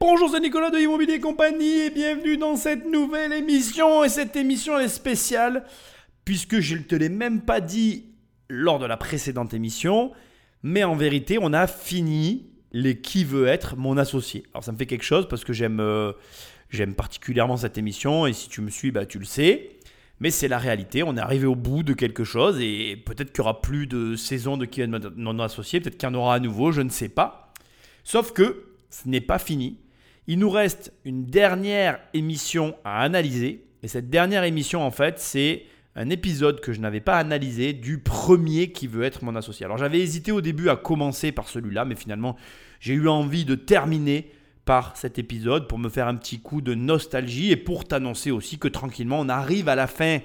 Bonjour, c'est Nicolas de Immobilier Compagnie et bienvenue dans cette nouvelle émission. Et cette émission est spéciale puisque je ne te l'ai même pas dit lors de la précédente émission, mais en vérité, on a fini les qui veut être mon associé. Alors ça me fait quelque chose parce que j'aime euh, j'aime particulièrement cette émission et si tu me suis, bah, tu le sais. Mais c'est la réalité, on est arrivé au bout de quelque chose et peut-être qu'il n'y aura plus de saison de qui veut être mon associé, peut-être qu'il y en aura à nouveau, je ne sais pas. Sauf que ce n'est pas fini. Il nous reste une dernière émission à analyser. Et cette dernière émission, en fait, c'est un épisode que je n'avais pas analysé du premier qui veut être mon associé. Alors j'avais hésité au début à commencer par celui-là, mais finalement j'ai eu envie de terminer par cet épisode pour me faire un petit coup de nostalgie et pour t'annoncer aussi que tranquillement on arrive à la fin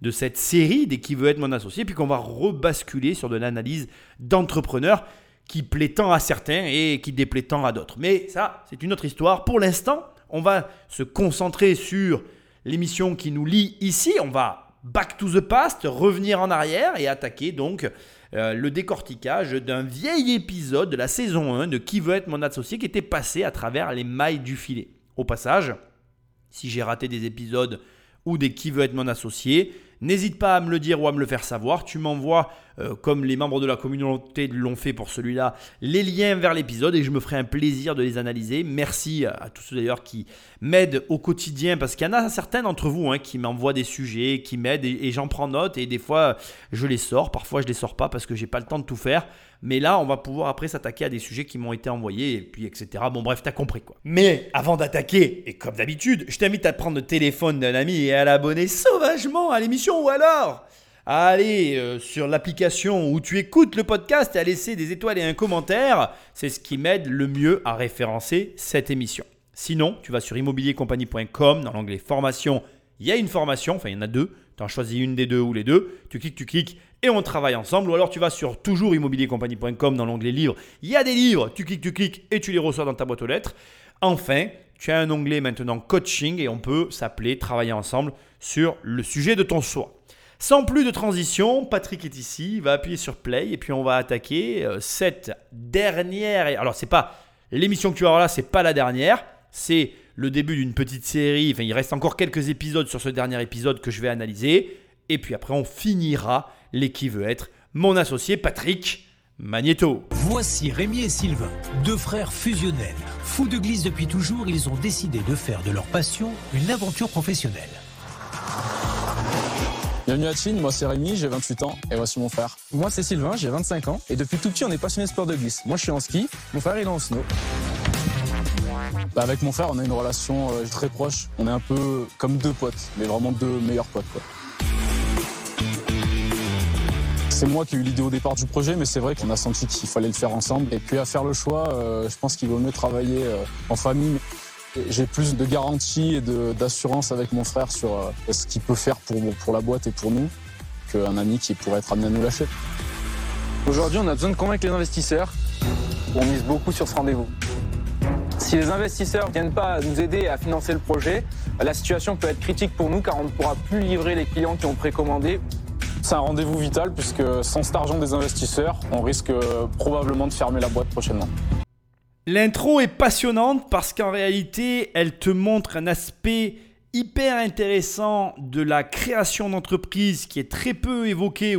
de cette série des qui veut être mon associé, puis qu'on va rebasculer sur de l'analyse d'entrepreneurs qui plaît tant à certains et qui déplaît tant à d'autres. Mais ça, c'est une autre histoire. Pour l'instant, on va se concentrer sur l'émission qui nous lie ici. On va back to the past, revenir en arrière et attaquer donc euh, le décortiquage d'un vieil épisode de la saison 1 de Qui veut être mon associé qui était passé à travers les mailles du filet. Au passage, si j'ai raté des épisodes ou des Qui veut être mon associé, N'hésite pas à me le dire ou à me le faire savoir. Tu m'envoies, euh, comme les membres de la communauté l'ont fait pour celui-là, les liens vers l'épisode et je me ferai un plaisir de les analyser. Merci à, tous ceux d'ailleurs qui m'aident au quotidien parce qu'il y en a certains d'entre vous hein, qui m'envoient des sujets, qui m'aident et, j'en prends note et des fois je les sors. Parfois je les sors pas parce que j'ai pas le temps de tout faire. Mais là, on va pouvoir après s'attaquer à des sujets qui m'ont été envoyés, et puis etc. Bon, bref, t'as compris quoi. Mais avant d'attaquer, et comme d'habitude, je t'invite à prendre le téléphone d'un ami et à l'abonner sauvagement à l'émission, ou alors à aller euh, sur l'application où tu écoutes le podcast et à laisser des étoiles et un commentaire. C'est ce qui m'aide le mieux à référencer cette émission. Sinon, tu vas sur immobiliercompagnie.com dans l'onglet formation. Il y a une formation, enfin il y en a deux. Tu en choisis une des deux ou les deux. Tu cliques, tu cliques et on travaille ensemble. Ou alors tu vas sur toujours-immobiliercompagnie.com dans l'onglet livres. Il y a des livres, tu cliques, tu cliques et tu les reçois dans ta boîte aux lettres. Enfin, tu as un onglet maintenant coaching et on peut s'appeler, travailler ensemble sur le sujet de ton soi. Sans plus de transition, Patrick est ici, il va appuyer sur play et puis on va attaquer euh, cette dernière. Alors c'est pas l'émission que tu vas avoir là, c'est pas la dernière, c'est le début d'une petite série. Il reste encore quelques épisodes sur ce dernier épisode que je vais analyser et puis après on finira les qui veut être mon associé Patrick Magneto. Voici Rémi et Sylvain, deux frères fusionnels. Fous de glisse depuis toujours, ils ont décidé de faire de leur passion une aventure professionnelle. Bienvenue à Chine, moi c'est Rémi, j'ai 28 ans et voici mon frère. Moi c'est Sylvain, j'ai 25 ans et depuis tout petit on est passionné de sport de glisse. Moi je suis en ski, mon frère il est en snow. Bah, avec mon frère on a une relation euh, très proche, on est un peu comme deux potes, mais vraiment deux meilleurs potes quoi. C'est moi qui ai eu l'idée au départ du projet, mais c'est vrai qu'on a senti qu'il fallait le faire ensemble. Et puis à faire le choix, euh, je pense qu'il vaut mieux travailler euh, en famille. J'ai plus de garanties et d'assurance avec mon frère sur euh, ce qu'il peut faire pour, pour la boîte et pour nous qu'un ami qui pourrait être amené à nous lâcher. Aujourd'hui, on a besoin de convaincre les investisseurs. On mise beaucoup sur ce rendez-vous. Si les investisseurs ne viennent pas nous aider à financer le projet, la situation peut être critique pour nous car on ne pourra plus livrer les clients qui ont précommandé. C'est un rendez-vous vital puisque sans cet argent des investisseurs, on risque probablement de fermer la boîte prochainement. L'intro est passionnante parce qu'en réalité, elle te montre un aspect hyper intéressant de la création d'entreprise qui est très peu évoqué,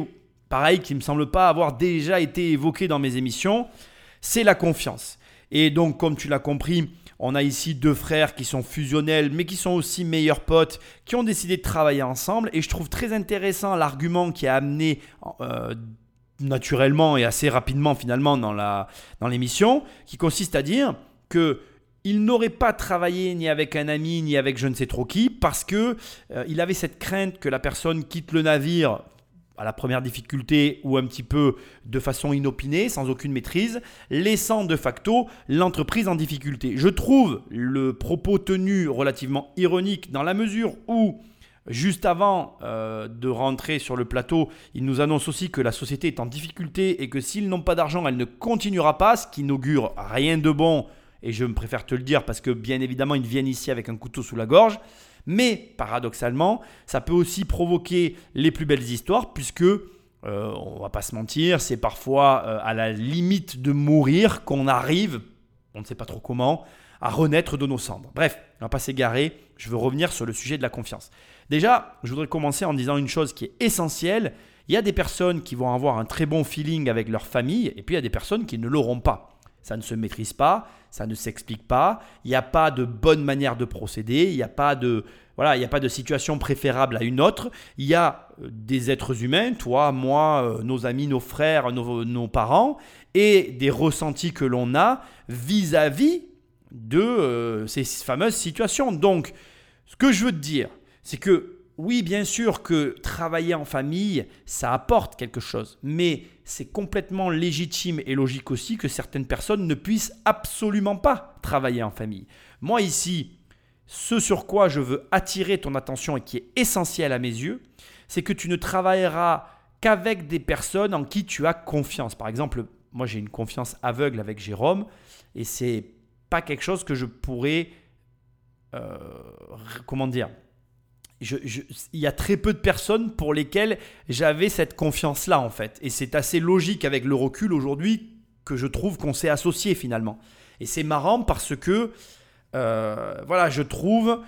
pareil, qui ne me semble pas avoir déjà été évoqué dans mes émissions, c'est la confiance. Et donc, comme tu l'as compris, on a ici deux frères qui sont fusionnels, mais qui sont aussi meilleurs potes, qui ont décidé de travailler ensemble. Et je trouve très intéressant l'argument qui a amené euh, naturellement et assez rapidement finalement dans l'émission, qui consiste à dire que il n'aurait pas travaillé ni avec un ami ni avec je ne sais trop qui parce que euh, il avait cette crainte que la personne quitte le navire à la première difficulté ou un petit peu de façon inopinée, sans aucune maîtrise, laissant de facto l'entreprise en difficulté. Je trouve le propos tenu relativement ironique dans la mesure où Juste avant euh, de rentrer sur le plateau, il nous annonce aussi que la société est en difficulté et que s'ils n'ont pas d'argent, elle ne continuera pas, ce qui n'augure rien de bon. Et je me préfère te le dire parce que bien évidemment, ils viennent ici avec un couteau sous la gorge. Mais paradoxalement, ça peut aussi provoquer les plus belles histoires puisque, euh, on va pas se mentir, c'est parfois euh, à la limite de mourir qu'on arrive on ne sait pas trop comment, à renaître de nos cendres. Bref, on va pas s'égarer, je veux revenir sur le sujet de la confiance. Déjà, je voudrais commencer en disant une chose qui est essentielle. Il y a des personnes qui vont avoir un très bon feeling avec leur famille, et puis il y a des personnes qui ne l'auront pas. Ça ne se maîtrise pas, ça ne s'explique pas, il n'y a pas de bonne manière de procéder, il n'y a pas de voilà, a pas de situation préférable à une autre. Il y a euh, des êtres humains, toi, moi, euh, nos amis, nos frères, nos, parents, et des ressentis que l'on a vis-à-vis de euh, ces fameuses situations. Donc, ce que je veux te dire, c'est que oui, bien sûr que travailler en famille, ça apporte quelque chose, mais c'est complètement légitime et logique aussi que certaines personnes ne puissent absolument pas travailler en famille. Moi ici, ce sur quoi je veux attirer ton attention et qui est essentiel à mes yeux, c'est que tu ne travailleras qu'avec des personnes en qui tu as confiance. Par exemple, moi j'ai une confiance aveugle avec Jérôme et c'est pas quelque chose que je pourrais euh, comment dire il y a très peu de personnes pour lesquelles j'avais cette confiance-là en fait. Et c'est assez logique avec le recul aujourd'hui que je trouve qu'on s'est associé finalement. Et c'est marrant parce que euh, voilà, je trouve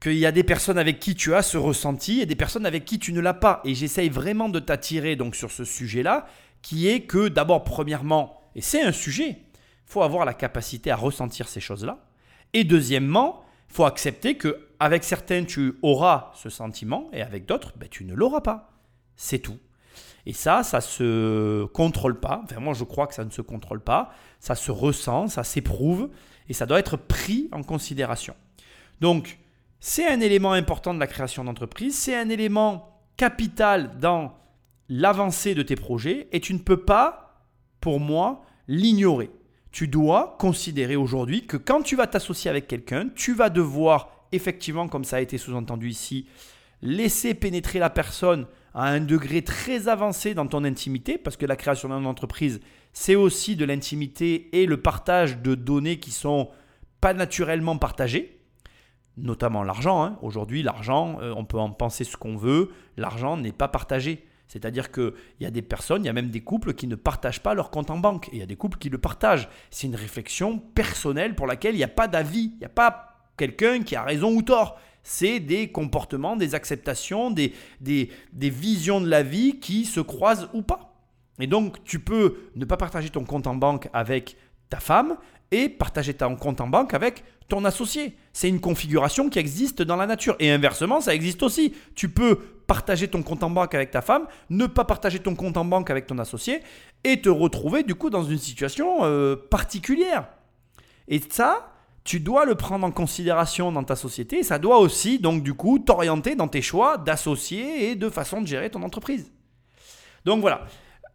qu'il y a des personnes avec qui tu as ce ressenti et des personnes avec qui tu ne l'as pas. Et j'essaye vraiment de t'attirer donc sur ce sujet-là, qui est que d'abord, premièrement, et c'est un sujet, faut avoir la capacité à ressentir ces choses-là. Et deuxièmement, faut accepter que avec certains tu auras ce sentiment et avec d'autres ben, tu ne l'auras pas. C'est tout. Et ça, ça se contrôle pas. Enfin, moi, je crois que ça ne se contrôle pas. Ça se ressent, ça s'éprouve et ça doit être pris en considération. Donc, c'est un élément important de la création d'entreprise, c'est un élément capital dans l'avancée de tes projets et tu ne peux pas, pour moi, l'ignorer. Tu dois considérer aujourd'hui que quand tu vas t'associer avec quelqu'un, tu vas devoir, effectivement, comme ça a été sous-entendu ici, laisser pénétrer la personne à un degré très avancé dans ton intimité, parce que la création d'une entreprise, c'est aussi de l'intimité et le partage de données qui sont pas naturellement partagées, notamment l'argent. Hein. Aujourd'hui, l'argent, euh, on peut en penser ce qu'on veut, l'argent n'est pas partagé. C'est-à-dire qu'il y a des personnes, il y a même des couples qui ne partagent pas leur compte en banque. Et il y a des couples qui le partagent. C'est une réflexion personnelle pour laquelle il n'y a pas d'avis. Il n'y a pas quelqu'un qui a raison ou tort c'est des comportements, des acceptations, des, des, visions de la vie qui se croisent ou pas. Et donc, tu peux ne pas partager ton compte en banque avec ta femme et partager ton compte en banque avec ton associé. C'est une configuration qui existe dans la nature. Et inversement, ça existe aussi. Tu peux partager ton compte en banque avec ta femme, ne pas partager ton compte en banque avec ton associé et te retrouver du coup dans une situation euh, particulière. Et ça, tu dois le prendre en considération dans ta société. ça doit aussi, donc, du coup, t'orienter dans tes choix d'associés et de façon de gérer ton entreprise. Donc voilà,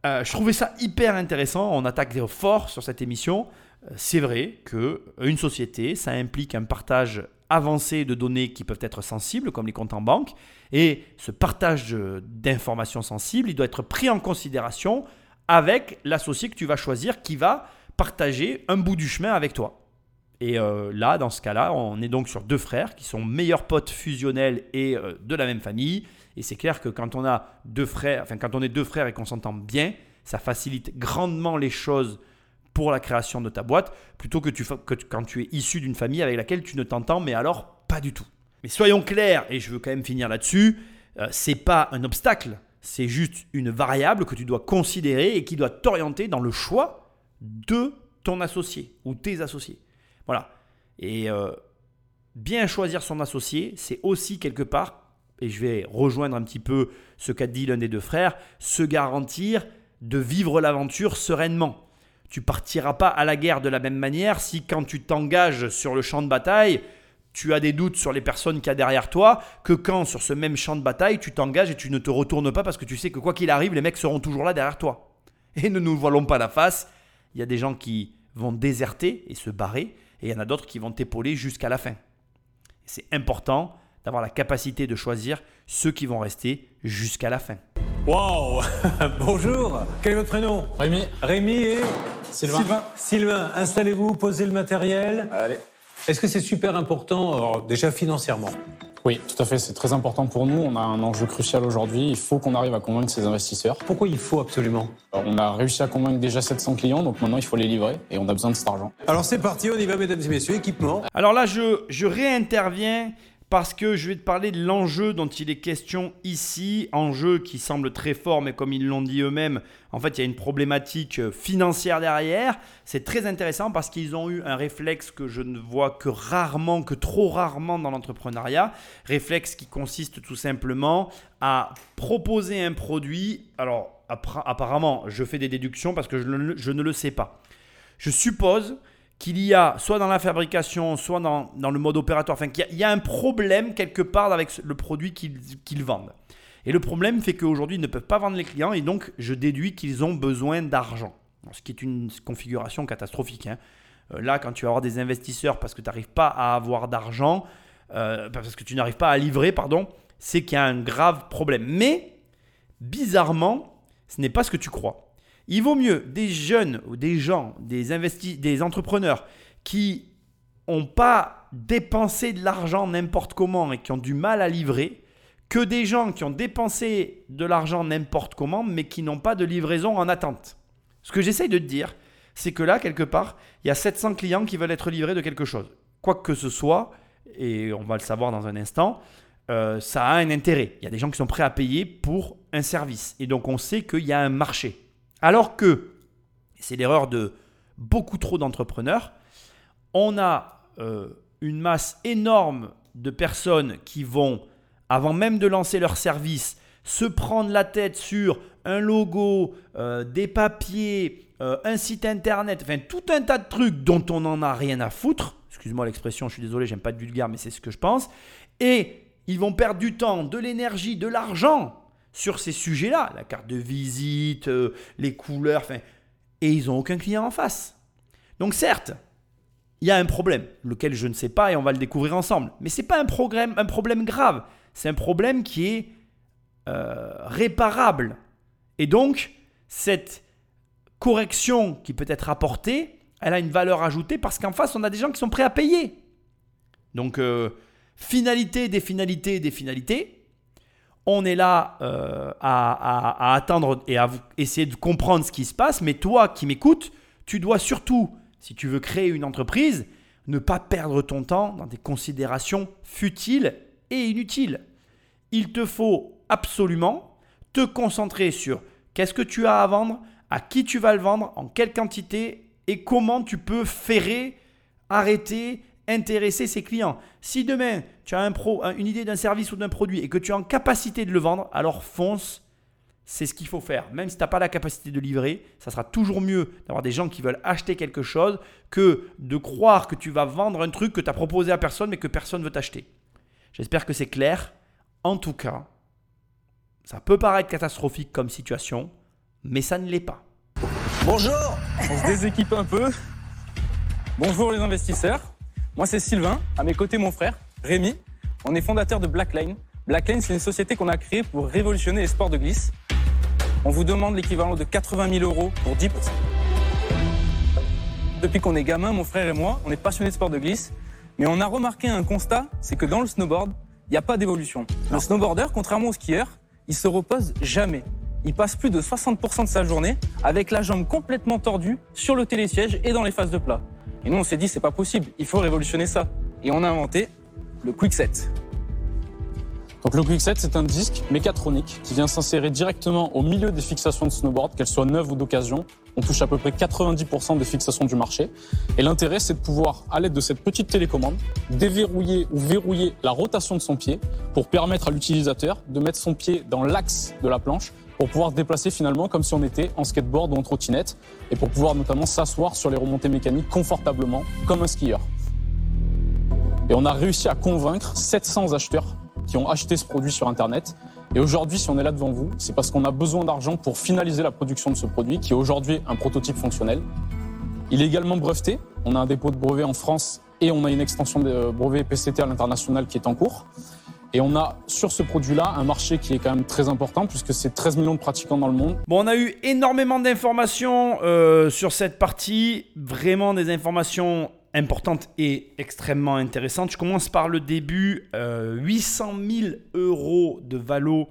euh, je trouvais ça hyper intéressant. On attaque fort sur cette émission. Euh, c'est vrai que une société, ça implique un partage avancé de données qui peuvent être sensibles, comme les comptes en banque. Et ce partage d'informations sensibles, il doit être pris en considération avec l'associé que tu vas choisir qui va partager un bout du chemin avec toi. Et euh, là, dans ce cas-là, on est donc sur deux frères qui sont meilleurs potes fusionnels et euh, de la même famille. Et c'est clair que quand on a deux frères, enfin quand on est deux frères et qu'on s'entend bien, ça facilite grandement les choses pour la création de ta boîte, plutôt que, tu, que quand tu es issu d'une famille avec laquelle tu ne t'entends, mais alors pas du tout. Mais soyons clairs, et je veux quand même finir là-dessus, euh, c'est pas un obstacle, c'est juste une variable que tu dois considérer et qui doit t'orienter dans le choix de ton associé ou tes associés. Voilà. Et euh, bien choisir son associé, c'est aussi quelque part, et je vais rejoindre un petit peu ce qu'a dit l'un des deux frères, se garantir de vivre l'aventure sereinement. Tu partiras pas à la guerre de la même manière si quand tu t'engages sur le champ de bataille, tu as des doutes sur les personnes qu'il y a derrière toi, que quand sur ce même champ de bataille, tu t'engages et tu ne te retournes pas parce que tu sais que quoi qu'il arrive, les mecs seront toujours là derrière toi. Et ne nous voilons pas la face, il y a des gens qui vont déserter et se barrer, et il y en a d'autres qui vont t'épauler jusqu'à la fin. C'est important d'avoir la capacité de choisir ceux qui vont rester jusqu'à la fin. Wow Bonjour Quel est votre prénom? Rémi. Rémi et Sylvain. Sylvain, installez-vous, posez le matériel. Allez. Est-ce que c'est super important, déjà financièrement? Oui, tout à fait. C'est très important pour nous. On a un enjeu crucial aujourd'hui. Il faut qu'on arrive à convaincre ces investisseurs. Pourquoi il faut absolument? Alors, on a réussi à convaincre déjà 700 clients, donc maintenant il faut les livrer et on a besoin de cet argent. Alors c'est parti, on y va mesdames et messieurs, équipement. Alors là, je, je réinterviens parce que je vais te parler de l'enjeu dont il est question ici, enjeu qui semble très fort, mais comme ils l'ont dit eux-mêmes, en fait, il y a une problématique euh, financière derrière. C'est très intéressant parce qu'ils ont eu un réflexe que je ne vois que rarement, que trop rarement dans l'entrepreneuriat. Réflexe qui consiste tout simplement à proposer un produit. Alors, apparemment, je fais des déductions parce que je ne, je ne le sais pas. Je suppose qu'il y a, soit dans la fabrication, soit dans, le mode opératoire, enfin qu'il y, a un problème quelque part avec le produit qu'ils vendent. Et le problème fait qu'aujourd'hui, ils ne peuvent pas vendre les clients et donc je déduis qu'ils ont besoin d'argent. Ce qui est une configuration catastrophique. Hein. Euh, là, quand tu vas avoir des investisseurs parce que tu n'arrives pas à avoir d'argent, euh, parce que tu n'arrives pas à livrer, pardon, c'est qu'il y a un grave problème. Mais, bizarrement, ce n'est pas ce que tu crois. Il vaut mieux des jeunes ou des gens, des, des entrepreneurs qui n'ont pas dépensé de l'argent n'importe comment et qui ont du mal à livrer, que des gens qui ont dépensé de l'argent n'importe comment mais qui n'ont pas de livraison en attente. Ce que j'essaye de te dire, c'est que là, quelque part, il y a 700 clients qui veulent être livrés de quelque chose. Quoi que ce soit, et on va le savoir dans un instant, euh, ça a un intérêt. Il y a des gens qui sont prêts à payer pour un service. Et donc on sait qu'il y a un marché. Alors que, c'est l'erreur de beaucoup trop d'entrepreneurs, on a euh, une masse énorme de personnes qui vont, avant même de lancer leur service, se prendre la tête sur un logo, euh, des papiers, euh, un site internet, enfin tout un tas de trucs dont on n'en a rien à foutre. Excuse-moi l'expression, je suis désolé, j'aime pas de vulgaire, mais c'est ce que je pense. Et ils vont perdre du temps, de l'énergie, de l'argent sur ces sujets-là, la carte de visite, euh, les couleurs, enfin, et ils n'ont aucun client en face. Donc certes, il y a un problème, lequel je ne sais pas et on va le découvrir ensemble. Mais ce n'est pas un problème, grave, c'est un problème qui est euh, réparable. Et donc, cette correction qui peut être apportée, elle a une valeur ajoutée parce qu'en face, on a des gens qui sont prêts à payer. Donc, euh, finalité des finalités des finalités, on est là euh, à, attendre et à essayer de comprendre ce qui se passe, mais toi qui m'écoutes, tu dois surtout, si tu veux créer une entreprise, ne pas perdre ton temps dans des considérations futiles et inutiles. Il te faut absolument te concentrer sur qu'est-ce que tu as à vendre, à qui tu vas le vendre, en quelle quantité et comment tu peux ferrer, arrêter, intéresser ses clients. Si demain, tu as un pro, une idée d'un service ou d'un produit et que tu es en capacité de le vendre, alors fonce. C'est ce qu'il faut faire. Même si tu n'as pas la capacité de livrer, ça sera toujours mieux d'avoir des gens qui veulent acheter quelque chose que de croire que tu vas vendre un truc que tu as proposé à personne mais que personne ne veut t'acheter. J'espère que c'est clair. En tout cas, ça peut paraître catastrophique comme situation, mais ça ne l'est pas. Bonjour On se déséquipe un peu. Bonjour les investisseurs. Moi, c'est Sylvain. À mes côtés, mon frère, Rémi. On est fondateur de Blackline. Blackline, c'est une société qu'on a créée pour révolutionner les sports de glisse. On vous demande l'équivalent de 80 000 euros pour 10%. Depuis qu'on est gamin, mon frère et moi, on est passionnés de sport de glisse. Mais on a remarqué un constat, c'est que dans le snowboard, il n'y a pas d'évolution. Le snowboarder, contrairement au skieur, il se repose jamais. Il passe plus de 60% de sa journée avec la jambe complètement tordue sur le télésiège et dans les phases de plat. Et nous, on s'est dit, c'est pas possible, il faut révolutionner ça. Et on a inventé le Quickset. Donc le Quickset, c'est un disque mécatronique qui vient s'insérer directement au milieu des fixations de snowboard, qu'elles soient neuves ou d'occasion. On touche à peu près 90% des fixations du marché. Et l'intérêt, c'est de pouvoir, à l'aide de cette petite télécommande, déverrouiller ou verrouiller la rotation de son pied pour permettre à l'utilisateur de mettre son pied dans l'axe de la planche pour pouvoir se déplacer finalement comme si on était en skateboard ou en trottinette et pour pouvoir notamment s'asseoir sur les remontées mécaniques confortablement comme un skieur. Et on a réussi à convaincre 700 acheteurs qui ont acheté ce produit sur Internet. Et aujourd'hui, si on est là devant vous, c'est parce qu'on a besoin d'argent pour finaliser la production de ce produit, qui est aujourd'hui un prototype fonctionnel. Il est également breveté. On a un dépôt de brevet en France et on a une extension de brevet PCT à l'international qui est en cours. Et on a sur ce produit-là un marché qui est quand même très important puisque c'est 13 millions de pratiquants dans le monde. Bon, on a eu énormément d'informations euh, sur cette partie, vraiment des informations importante et extrêmement intéressante. Je commence par le début. 800 000 euros de valo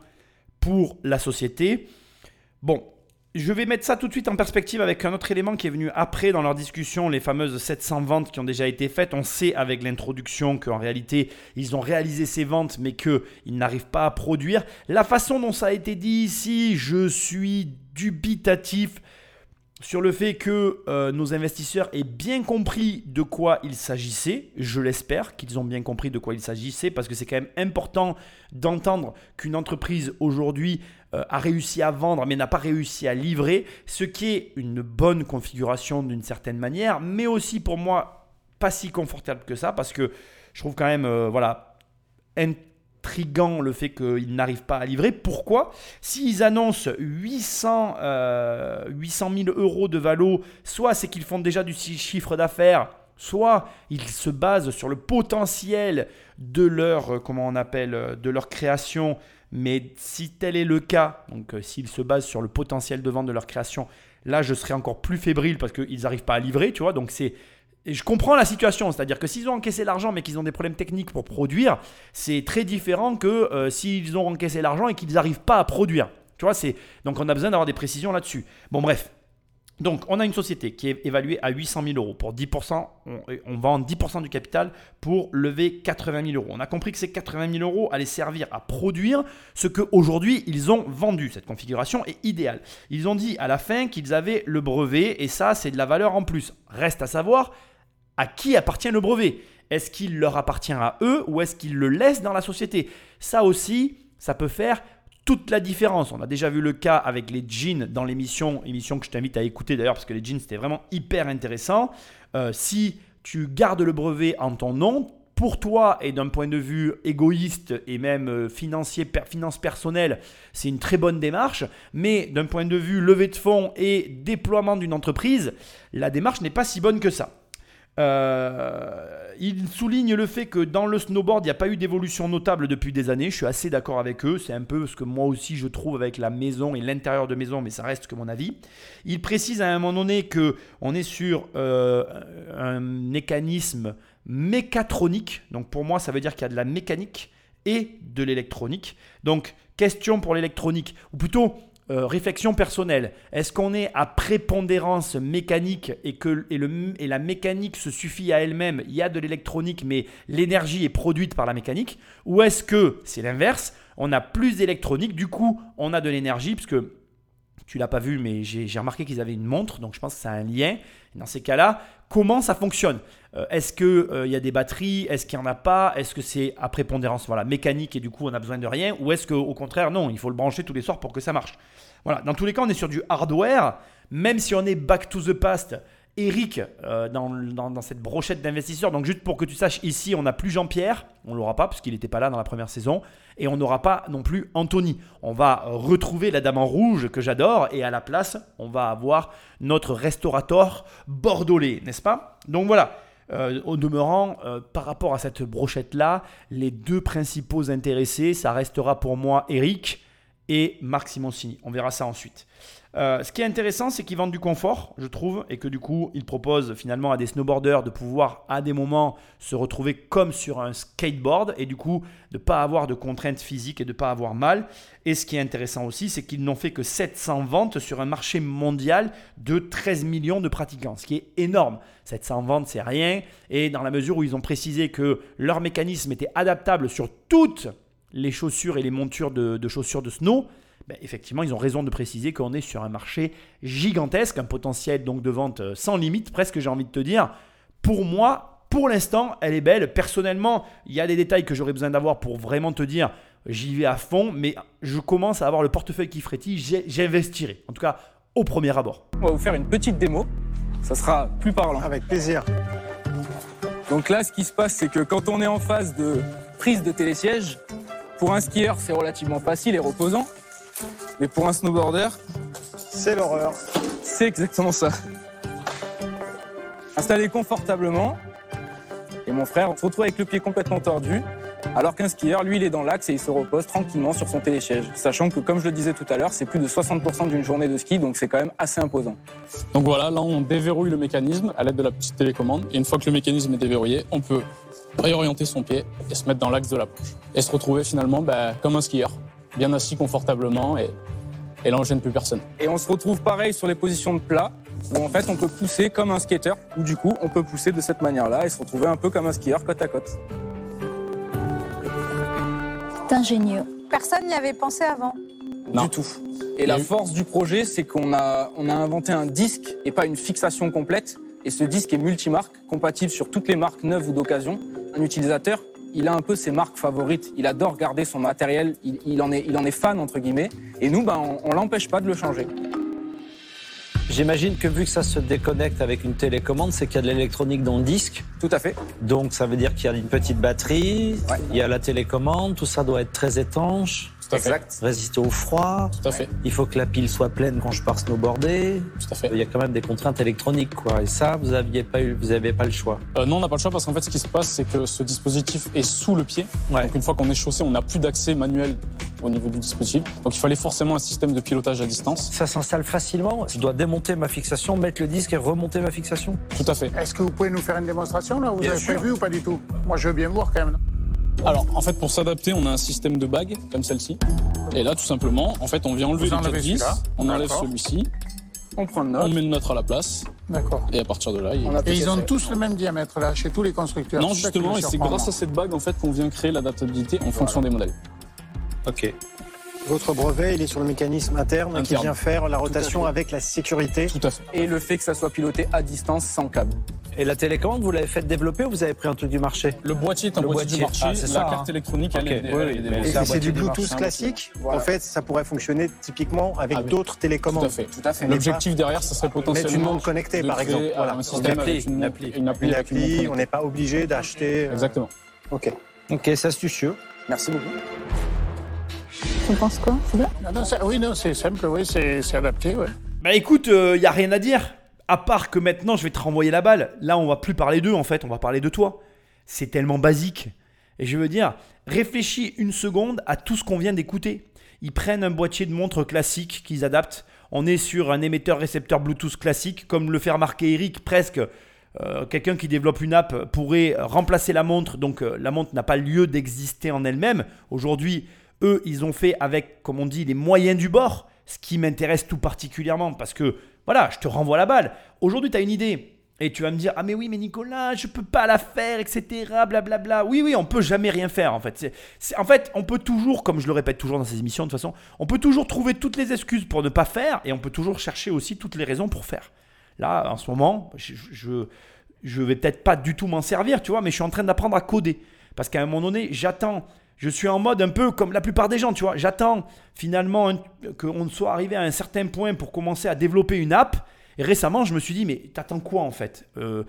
pour la société. Bon, je vais mettre ça tout de suite en perspective avec un autre élément qui est venu après dans leur discussion, les fameuses 700 ventes qui ont déjà été faites. On sait avec l'introduction qu'en réalité, ils ont réalisé ces ventes mais qu'ils n'arrivent pas à produire. La façon dont ça a été dit ici, je suis dubitatif sur le fait que euh, nos investisseurs aient bien compris de quoi il s'agissait. Je l'espère qu'ils ont bien compris de quoi il s'agissait parce que c'est quand même important d'entendre qu'une entreprise aujourd'hui a réussi à vendre mais n'a pas réussi à livrer, ce qui est une bonne configuration d'une certaine manière, mais aussi pour moi pas si confortable que ça parce que je trouve quand même euh, voilà intrigant le fait qu'ils n'arrivent pas à livrer. Pourquoi? S'ils annoncent 800, 800 000 euros de valo, soit c'est qu'ils font déjà du chiffre d'affaires, soit ils se basent sur le potentiel de leur, euh, euh, création. Mais si tel est le cas, donc euh, s'ils se basent sur le potentiel de vente de leur création, là je serais encore plus fébrile parce qu'ils n'arrivent pas à livrer, tu vois. Donc c'est je comprends la situation, c'est-à-dire que s'ils ont encaissé l'argent mais qu'ils ont des problèmes techniques pour produire, c'est très différent que euh, s'ils ont encaissé l'argent et qu'ils n'arrivent pas à produire. Tu vois, c'est donc on a besoin d'avoir des précisions là-dessus. Bon bref. Donc on a une société qui est évaluée à 800 000 euros. Pour 10%, on, vend 10% du capital pour lever 80 000 euros. On a compris que ces 80 000 euros allaient servir à produire ce qu'aujourd'hui ils ont vendu. Cette configuration est idéale. Ils ont dit à la fin qu'ils avaient le brevet et ça c'est de la valeur en plus. Reste à savoir à qui appartient le brevet Est-ce qu'il leur appartient à eux ou est-ce qu'ils le laissent dans la société? Ça aussi, ça peut faire toute la différence. On a déjà vu le cas avec les jeans dans l'émission, émission que je t'invite à écouter d'ailleurs parce que les jeans c'était vraiment hyper intéressant. Euh, si tu gardes le brevet en ton nom, pour toi et d'un point de vue égoïste et même euh, financier, finance personnelle, c'est une très bonne démarche. Mais d'un point de vue levée de fonds et déploiement d'une entreprise, la démarche n'est pas si bonne que ça. Euh, il souligne le fait que dans le snowboard, il n'y a pas eu d'évolution notable depuis des années. Je suis assez d'accord avec eux. C'est un peu ce que moi aussi je trouve avec la maison et l'intérieur de maison, mais ça reste que mon avis. Il précise à un moment donné que on est sur euh, un mécanisme mécatronique. Donc pour moi, ça veut dire qu'il y a de la mécanique et de l'électronique. Donc question pour l'électronique, ou plutôt euh, réflexion personnelle. Est-ce qu'on est à prépondérance mécanique et que et le, et la mécanique se suffit à elle-même? Il y a de l'électronique, mais l'énergie est produite par la mécanique. Ou est-ce que c'est l'inverse? On a plus d'électronique, du coup, on a de l'énergie, puisque tu l'as pas vu, mais j'ai remarqué qu'ils avaient une montre, donc je pense que c'est un lien. Dans ces cas-là, comment ça fonctionne? Euh, Est-ce qu'il euh, y a des batteries? Est-ce qu'il n'y en a pas? Est-ce que c'est à prépondérance voilà, mécanique et du coup on a besoin de rien? Ou est-ce qu'au contraire, non, il faut le brancher tous les soirs pour que ça marche? Voilà, dans tous les cas, on est sur du hardware, même si on est back to the past Eric euh, dans, cette brochette d'investisseurs. Donc juste pour que tu saches, ici on n'a plus Jean-Pierre, on l'aura pas parce qu'il n'était pas là dans la première saison, et on n'aura pas non plus Anthony. On va retrouver la dame en rouge que j'adore, et à la place on va avoir notre restaurateur bordelais, n'est-ce pas? Donc voilà. Euh, au demeurant, euh, par rapport à cette brochette-là, les deux principaux intéressés, ça restera pour moi Eric et Marc Simoncini. On verra ça ensuite. Euh, ce qui est intéressant, c'est qu'ils vendent du confort, je trouve, et que du coup, ils proposent finalement à des snowboarders de pouvoir à des moments se retrouver comme sur un skateboard et du coup de ne pas avoir de contraintes physiques et de ne pas avoir mal. Et ce qui est intéressant aussi, c'est qu'ils n'ont fait que 700 ventes sur un marché mondial de 13 millions de pratiquants, ce qui est énorme. 700 ventes, c'est rien. Et dans la mesure où ils ont précisé que leur mécanisme était adaptable sur toutes les chaussures et les montures de chaussures de snow, ben, effectivement, ils ont raison de préciser qu'on est sur un marché gigantesque, un potentiel donc de vente euh, sans limite, presque j'ai envie de te dire. Pour moi, pour l'instant, elle est belle. Personnellement, il y a des détails que j'aurais besoin d'avoir pour vraiment te dire j'y vais à fond, mais je commence à avoir le portefeuille qui frétille, j'investirai. En tout cas, au premier abord. On va vous faire une petite démo, ça sera plus parlant. Avec plaisir. Donc là, ce qui se passe, c'est que quand on est en phase de prise de télésiège, pour un skieur, c'est relativement facile et reposant. Mais pour un snowboarder, c'est l'horreur. C'est exactement ça. Installé confortablement. Et mon frère, on se retrouve avec le pied complètement tordu. Alors qu'un skieur, lui, il est dans l'axe et il se repose tranquillement sur son télésiège. Sachant que, comme je le disais tout à l'heure, c'est plus de 60% d'une journée de ski, donc c'est quand même assez imposant. Donc voilà, là on déverrouille le mécanisme à l'aide de la petite télécommande. Et une fois que le mécanisme est déverrouillé, on peut réorienter son pied et se mettre dans l'axe de la planche. Et se retrouver finalement bah, comme un skieur, bien assis confortablement et, et là on gêne plus personne. Et on se retrouve pareil sur les positions de plat, où en fait on peut pousser comme un skater, ou du coup on peut pousser de cette manière-là et se retrouver un peu comme un skieur côte à côte. C'est ingénieux. Personne n'y avait pensé avant. Non. Du tout. Et la force du projet, c'est qu'on a, on a inventé un disque et pas une fixation complète. Et ce disque est multimarque, compatible sur toutes les marques neuves ou d'occasion. Un utilisateur, il a un peu ses marques favorites. Il adore garder son matériel. Il, il en, est, il en est fan, entre guillemets. Et nous, ben, on, on l'empêche pas de le changer. J'imagine que vu que ça se déconnecte avec une télécommande, c'est qu'il y a de l'électronique dans le disque. Tout à fait. Donc ça veut dire qu'il y a une petite batterie, Ouais. il y a la télécommande, tout ça doit être très étanche, Tout à fait. Exact. résister au froid. Tout à fait. Il faut que la pile soit pleine quand je pars snowboarder. Tout à fait. Il y a quand même des contraintes électroniques, quoi. Et ça, vous n'aviez pas eu, vous avez pas le choix. Euh, non, on n'a pas le choix parce qu'en fait, ce qui se passe, c'est que ce dispositif est sous le pied. Ouais. Donc, une fois qu'on est chaussé, on n'a plus d'accès manuel au niveau du dispositif. Donc, il fallait forcément un système de pilotage à distance. Ça s'installe facilement. Je dois démonter ma fixation, mettre le disque et remonter ma fixation. Tout à fait. Est-ce que vous pouvez nous faire une démonstration là? Vous Bien avez sûr. prévu ou pas du tout? Moi je veux bien voir quand même. Alors, en fait, pour s'adapter, on a un système de bague comme celle-ci. Et là, tout simplement, en fait, on vient enlever Vous le enlevez 4 vis, celui-là. on enlève D'accord. celui-ci, On prend une on note. met le nôtre à la place, D'accord. et à partir de là, il... On a Et ils ont tous le même diamètre là, chez tous les constructeurs. Non, C'est ça qui justement, me et c'est surprend, grâce à moi. cette bague en fait qu'on vient créer l'adaptabilité en fonction des modèles. Ok. Votre brevet, il est sur le mécanisme interne, qui vient faire la rotation fait. avec la sécurité. Tout à fait. Et le fait que ça soit piloté à distance sans câble. Et la télécommande, vous l'avez fait développer ou vous avez pris un truc du marché? Le boîtier est un Le boîtier, boîtier. du marché, Ah, c'est la ça, carte hein. électronique, elle est, oui, oui, c'est du Bluetooth marché. classique. Voilà. En fait, ça pourrait fonctionner typiquement avec Ah oui. d'autres Tout télécommandes. à fait. Tout à fait. L'objectif derrière, ça serait potentiellement Mettre une montre connectée, par exemple. Voilà. un système une appli, avec une, appli. une appli on n'est pas obligé d'acheter. euh, Exactement. Ok. Ok, c'est astucieux. Merci beaucoup. Tu en penses quoi C'est bien Non, oui, non, c'est simple, oui, c'est adapté. Ouais. Bah écoute, il y a rien à dire. À part que maintenant, je vais te renvoyer la balle. Là, on va plus parler d'eux, en fait. On va parler de toi. C'est tellement basique. Et je veux dire, réfléchis une seconde à tout ce qu'on vient d'écouter. Ils prennent un boîtier de montre classique qu'ils adaptent. On est sur un émetteur-récepteur Bluetooth classique, comme le fait remarquer Eric, presque. euh, Quelqu'un qui développe une app pourrait remplacer la montre, donc euh, la montre n'a pas lieu d'exister en elle-même. Aujourd'hui, eux, ils ont fait avec, comme on dit, les moyens du bord, ce qui m'intéresse tout particulièrement, parce que, voilà, je te renvoie la balle. Aujourd'hui, tu as une idée, et tu vas me dire, ah mais oui, mais Nicolas, je peux pas la faire, etc. Blablabla. Oui, oui, on peut jamais rien faire, en fait. C'est- en fait, on peut toujours, comme je le répète toujours dans ces émissions, de toute façon, on peut toujours trouver toutes les excuses pour ne pas faire, et on peut toujours chercher aussi toutes les raisons pour faire. Là, en ce moment, je, je, je vais peut-être pas du tout m'en servir, tu vois, mais je suis en train d'apprendre à coder. Parce qu'à un moment donné, j'attends. Je suis en mode un peu comme la plupart des gens, tu vois. J'attends finalement qu'on soit arrivé à un certain point pour commencer à développer une app. Et récemment, je me suis dit, mais t'attends quoi en fait? Euh,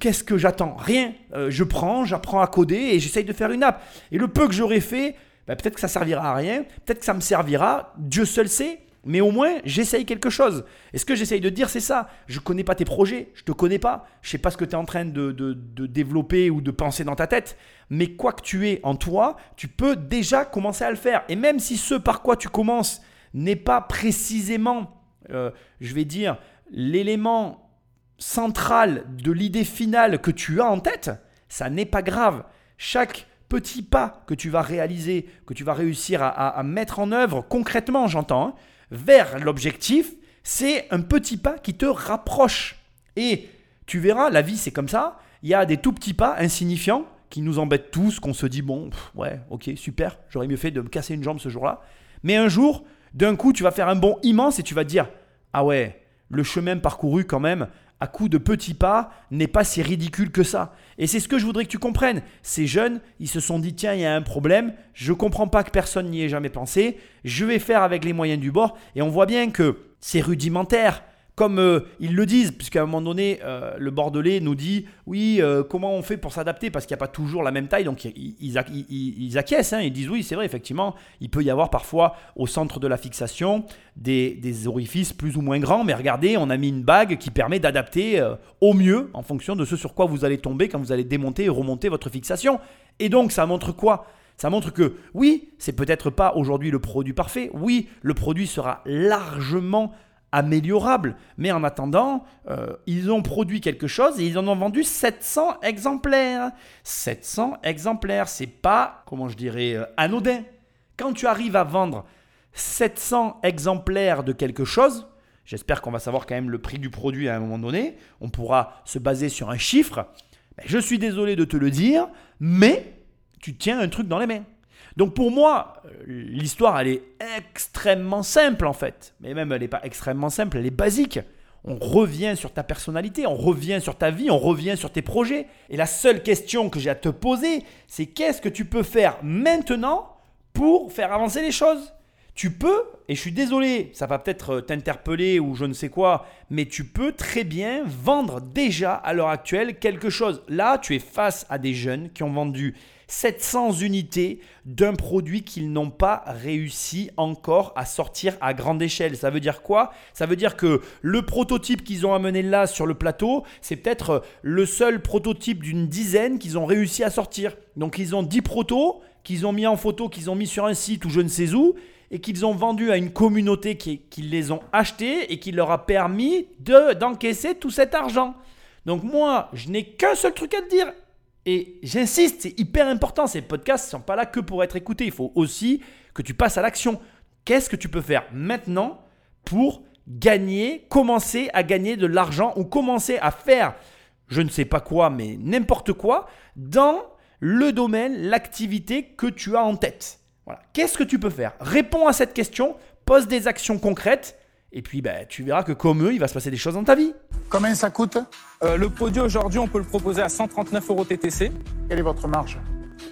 Qu'est-ce que j'attends? Rien. Euh, je prends, j'apprends à coder et j'essaye de faire une app. Et le peu que j'aurais fait, bah, peut-être que ça servira à rien, peut-être que ça me servira, Dieu seul sait. Mais au moins, j'essaye quelque chose. Et ce que j'essaye de dire, c'est ça. Je connais pas tes projets, je te connais pas. Je sais pas ce que tu es en train de, de- de développer ou de penser dans ta tête. Mais quoi que tu aies en toi, tu peux déjà commencer à le faire. Et même si ce par quoi tu commences n'est pas précisément, euh, je vais dire, l'élément central de l'idée finale que tu as en tête, ça n'est pas grave. Chaque petit pas que tu vas réaliser, que tu vas réussir à, à- à mettre en œuvre concrètement, j'entends, hein, vers l'objectif, c'est un petit pas qui te rapproche. Et tu verras, la vie c'est comme ça. Il y a des tout petits pas insignifiants qui nous embêtent tous, qu'on se dit bon, ouais, ok, super, j'aurais mieux fait de me casser une jambe ce jour-là. Mais un jour, d'un coup, tu vas faire un bond immense et tu vas te dire ah ouais, le chemin parcouru quand même, à coup de petits pas, n'est pas si ridicule que ça. Et c'est ce que je voudrais que tu comprennes. Ces jeunes, ils se sont dit tiens, il y a un problème, je comprends pas que personne n'y ait jamais pensé, je vais faire avec les moyens du bord. Et on voit bien que c'est rudimentaire. Comme euh, ils le disent, puisqu'à un moment donné, euh, le Bordelais nous dit oui, euh, comment on fait pour s'adapter parce qu'il n'y a pas toujours la même taille. Donc ils, acquiescent, hein, ils disent oui, c'est vrai, effectivement, il peut y avoir parfois au centre de la fixation des, des orifices plus ou moins grands. Mais regardez, on a mis une bague qui permet d'adapter au mieux en fonction de ce sur quoi vous allez tomber quand vous allez démonter et remonter votre fixation. Et donc ça montre quoi? Ça montre que oui, c'est peut-être pas aujourd'hui le produit parfait. Oui, le produit sera largement améliorable. Mais en attendant, euh, ils ont produit quelque chose et ils en ont vendu 700 exemplaires. 700 exemplaires, c'est pas, comment je dirais, euh, anodin. Quand tu arrives à vendre 700 exemplaires de quelque chose, j'espère qu'on va savoir quand même le prix du produit à un moment donné, on pourra se baser sur un chiffre. Ben, je suis désolé de te le dire, mais tu tiens un truc dans les mains. Donc pour moi, euh, l'histoire, elle est extrêmement simple en fait. Mais même, elle n'est pas extrêmement simple, elle est basique. On revient sur ta personnalité, on revient sur ta vie, on revient sur tes projets. Et la seule question que j'ai à te poser, c'est qu'est-ce que tu peux faire maintenant pour faire avancer les choses? Tu peux, et je suis désolé, ça va peut-être euh, t'interpeller ou je ne sais quoi, mais tu peux très bien vendre déjà à l'heure actuelle quelque chose. Là, tu es face à des jeunes qui ont vendu 700 unités d'un produit qu'ils n'ont pas réussi encore à sortir à grande échelle. Ça veut dire quoi? Ça veut dire que le prototype qu'ils ont amené là sur le plateau, c'est peut-être le seul prototype d'une dizaine qu'ils ont réussi à sortir. Donc ils ont 10 protos qu'ils ont mis en photo, qu'ils ont mis sur un site ou je ne sais où, et qu'ils ont vendu à une communauté qui, qui les ont achetés et qui leur a permis de, d'encaisser tout cet argent. Donc moi, je n'ai qu'un seul truc à te dire. Et j'insiste, c'est hyper important. Ces podcasts ne sont pas là que pour être écoutés. Il faut aussi que tu passes à l'action. Qu'est-ce que tu peux faire maintenant pour gagner, commencer à gagner de l'argent ou commencer à faire, je ne sais pas quoi, mais n'importe quoi, dans le domaine, l'activité que tu as en tête? Voilà. Qu'est-ce que tu peux faire? Réponds à cette question, pose des actions concrètes, et puis ben, tu verras que comme eux, il va se passer des choses dans ta vie. Combien ça coûte Euh, le produit aujourd'hui, on peut le proposer à 139 euros TTC. Quelle est votre marge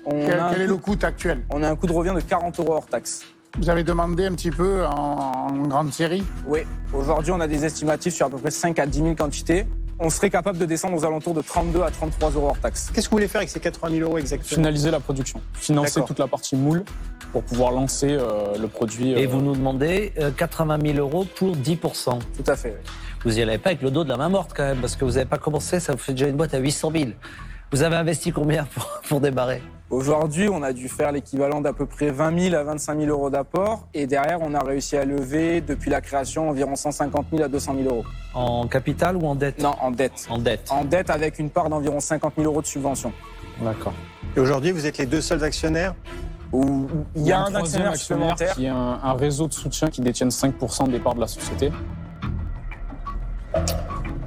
On, Quel, a un quel est coût- le coût actuel on a un coût de revient de 40 euros hors taxe. Vous avez demandé un petit peu en, en grande série Oui, aujourd'hui, on a des estimatifs sur à peu près 5 à 10 000 quantités. On serait capable de descendre aux alentours de 32 à 33 euros hors taxe. Qu'est-ce que vous voulez faire avec ces 80 000 euros exactement? Finaliser la production, financer toute la partie moule pour pouvoir lancer euh, le produit. Et euh, vous nous demandez euh, 80 000 euros pour 10%. Tout à fait. oui. Vous n'y allez pas avec le dos de la main morte quand même, parce que vous n'avez pas commencé, ça vous fait déjà une boîte à 800 000. Vous avez investi combien pour, pour démarrer? Aujourd'hui, on a dû faire l'équivalent d'à peu près 20 000 à 25 000 euros d'apport. Et derrière, on a réussi à lever, depuis la création, environ 150 000 à 200 000 euros. En capital ou en dette? Non, en dette. En dette. En dette avec une part d'environ 50 000 euros de subvention. D'accord. Et aujourd'hui, vous êtes les deux seuls actionnaires? Où il y a un troisième actionnaire supplémentaire. qui est un, un réseau de soutien qui détiennent 5% des parts de la société.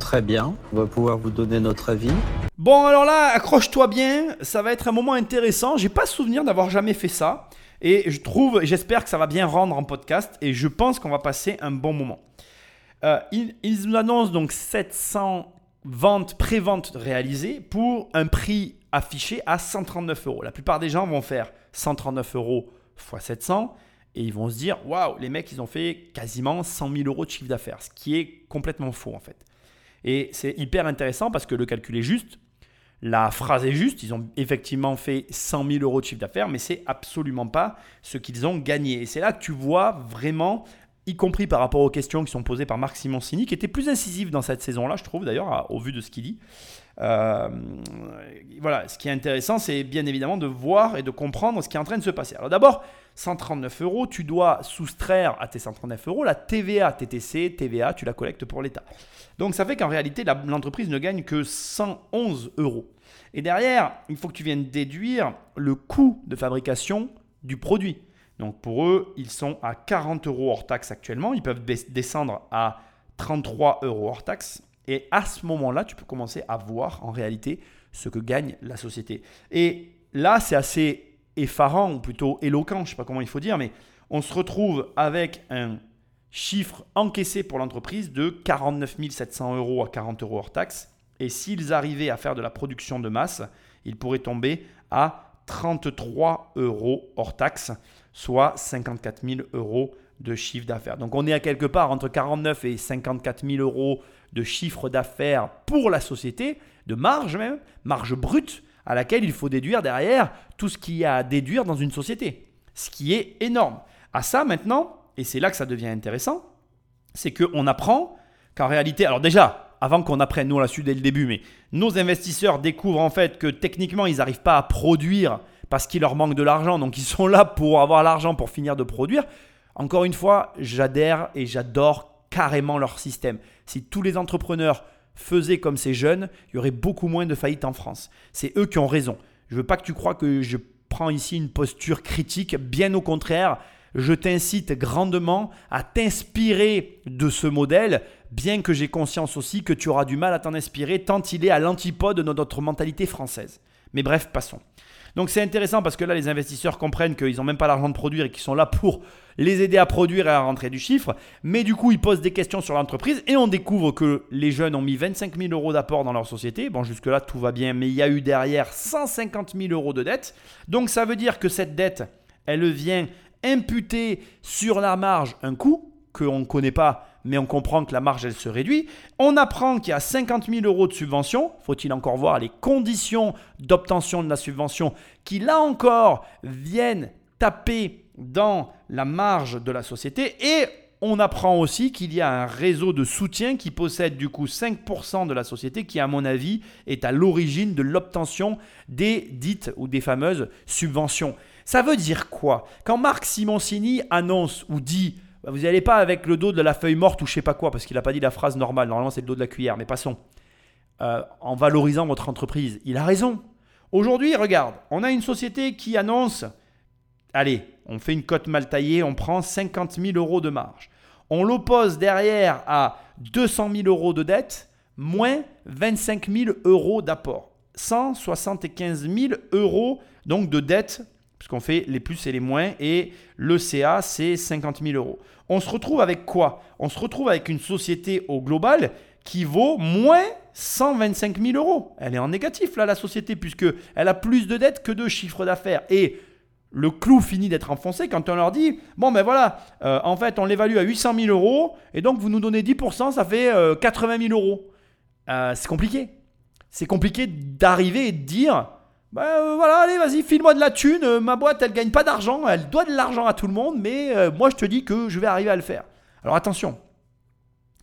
Très bien, on va pouvoir vous donner notre avis. Bon, alors là, accroche-toi bien, ça va être un moment intéressant. J'ai pas souvenir d'avoir jamais fait ça. Et je trouve, j'espère que ça va bien rendre en podcast. Et je pense qu'on va passer un bon moment. Euh, ils, nous annoncent donc 700 ventes, pré-ventes réalisées pour un prix affiché à 139 euros. La plupart des gens vont faire 139 euros x 700 et ils vont se dire waouh, les mecs, ils ont fait quasiment 100 000 euros de chiffre d'affaires, ce qui est complètement faux en fait. Et c'est hyper intéressant parce que le calcul est juste. La phrase est juste, ils ont effectivement fait 100 000 euros de chiffre d'affaires, mais c'est absolument pas ce qu'ils ont gagné. Et c'est là que tu vois vraiment, y compris par rapport aux questions qui sont posées par Marc Simoncini, qui était plus incisif dans cette saison-là, je trouve d'ailleurs, au vu de ce qu'il dit. Euh, voilà, ce qui est intéressant, c'est bien évidemment de voir et de comprendre ce qui est en train de se passer. Alors d'abord, 139 euros, tu dois soustraire à tes 139 euros la TVA, TTC, TVA, tu la collectes pour l'État. Donc ça fait qu'en réalité, l'entreprise ne gagne que 111 euros. Et derrière, il faut que tu viennes déduire le coût de fabrication du produit. Donc pour eux, ils sont à 40 euros hors taxe actuellement. Ils peuvent descendre à 33 euros hors taxe. Et à ce moment-là, tu peux commencer à voir en réalité ce que gagne la société. Et là, c'est assez effarant, ou plutôt éloquent, je ne sais pas comment il faut dire, mais on se retrouve avec un chiffre encaissé pour l'entreprise de 49 700 euros à 40 euros hors taxe. Et s'ils arrivaient à faire de la production de masse, ils pourraient tomber à 33 euros hors taxe, soit 54 000 euros de chiffre d'affaires. Donc on est à quelque part entre 49 et 54 000 euros de chiffre d'affaires pour la société, de marge même, marge brute, à laquelle il faut déduire derrière tout ce qu'il y a à déduire dans une société. Ce qui est énorme. À ça maintenant, et c'est là que ça devient intéressant, c'est qu'on apprend qu'en réalité, alors déjà, avant qu'on apprenne, nous on l'a su dès le début, mais nos investisseurs découvrent en fait que techniquement ils n'arrivent pas à produire parce qu'il leur manque de l'argent, donc ils sont là pour avoir l'argent pour finir de produire. Encore une fois, j'adhère et j'adore carrément leur système. Si tous les entrepreneurs faisaient comme ces jeunes, il y aurait beaucoup moins de faillites en France. C'est eux qui ont raison. Je veux pas que tu crois que je prends ici une posture critique, bien au contraire, je t'incite grandement à t'inspirer de ce modèle, bien que j'ai conscience aussi que tu auras du mal à t'en inspirer tant il est à l'antipode de notre mentalité française. Mais bref, passons. Donc c'est intéressant parce que là, les investisseurs comprennent qu'ils n'ont même pas l'argent de produire et qu'ils sont là pour les aider à produire et à rentrer du chiffre. Mais du coup, ils posent des questions sur l'entreprise et on découvre que les jeunes ont mis 25 000 euros d'apport dans leur société. Bon, jusque-là, tout va bien, mais il y a eu derrière 150 000 euros de dette. Donc ça veut dire que cette dette, elle vient imputer sur la marge un coût qu'on ne connaît pas, mais on comprend que la marge, elle se réduit. On apprend qu'il y a 50 000 euros de subvention. Faut-il encore voir les conditions d'obtention de la subvention qui, là encore, viennent taper dans la marge de la société? Et on apprend aussi qu'il y a un réseau de soutien qui possède du coup 5% de la société qui, à mon avis, est à l'origine de l'obtention des dites ou des fameuses subventions. Ça veut dire quoi? Quand Marc Simoncini annonce ou dit bah, vous n'allez pas avec le dos de la feuille morte ou je sais pas quoi, parce qu'il n'a pas dit la phrase normale. Normalement, c'est le dos de la cuillère, mais passons. Euh, en valorisant votre entreprise. Il a raison. Aujourd'hui, regarde, on a une société qui annonce allez, on fait une cote mal taillée, on prend 50 000 euros de marge. On l'oppose derrière à 200 000 euros de dette, moins 25 000 euros d'apport. 175 000 euros donc de dette puisqu'on fait les plus et les moins, et le CA, c'est 50 000 euros. On se retrouve avec quoi? On se retrouve avec une société au global qui vaut moins 125 000 euros. Elle est en négatif, là, la société, puisqu'elle a plus de dettes que de chiffre d'affaires. Et le clou finit d'être enfoncé quand on leur dit Bon, ben voilà, euh, en fait, on l'évalue à 800 000 euros, et donc vous nous donnez 10%, ça fait 80 euh, 000 euros. Euh, c'est compliqué. C'est compliqué d'arriver et de dire euh, voilà, allez, vas-y, file-moi de la thune. Euh, ma boîte, elle gagne pas d'argent, elle doit de l'argent à tout le monde, mais euh, moi, je te dis que je vais arriver à le faire. Alors attention,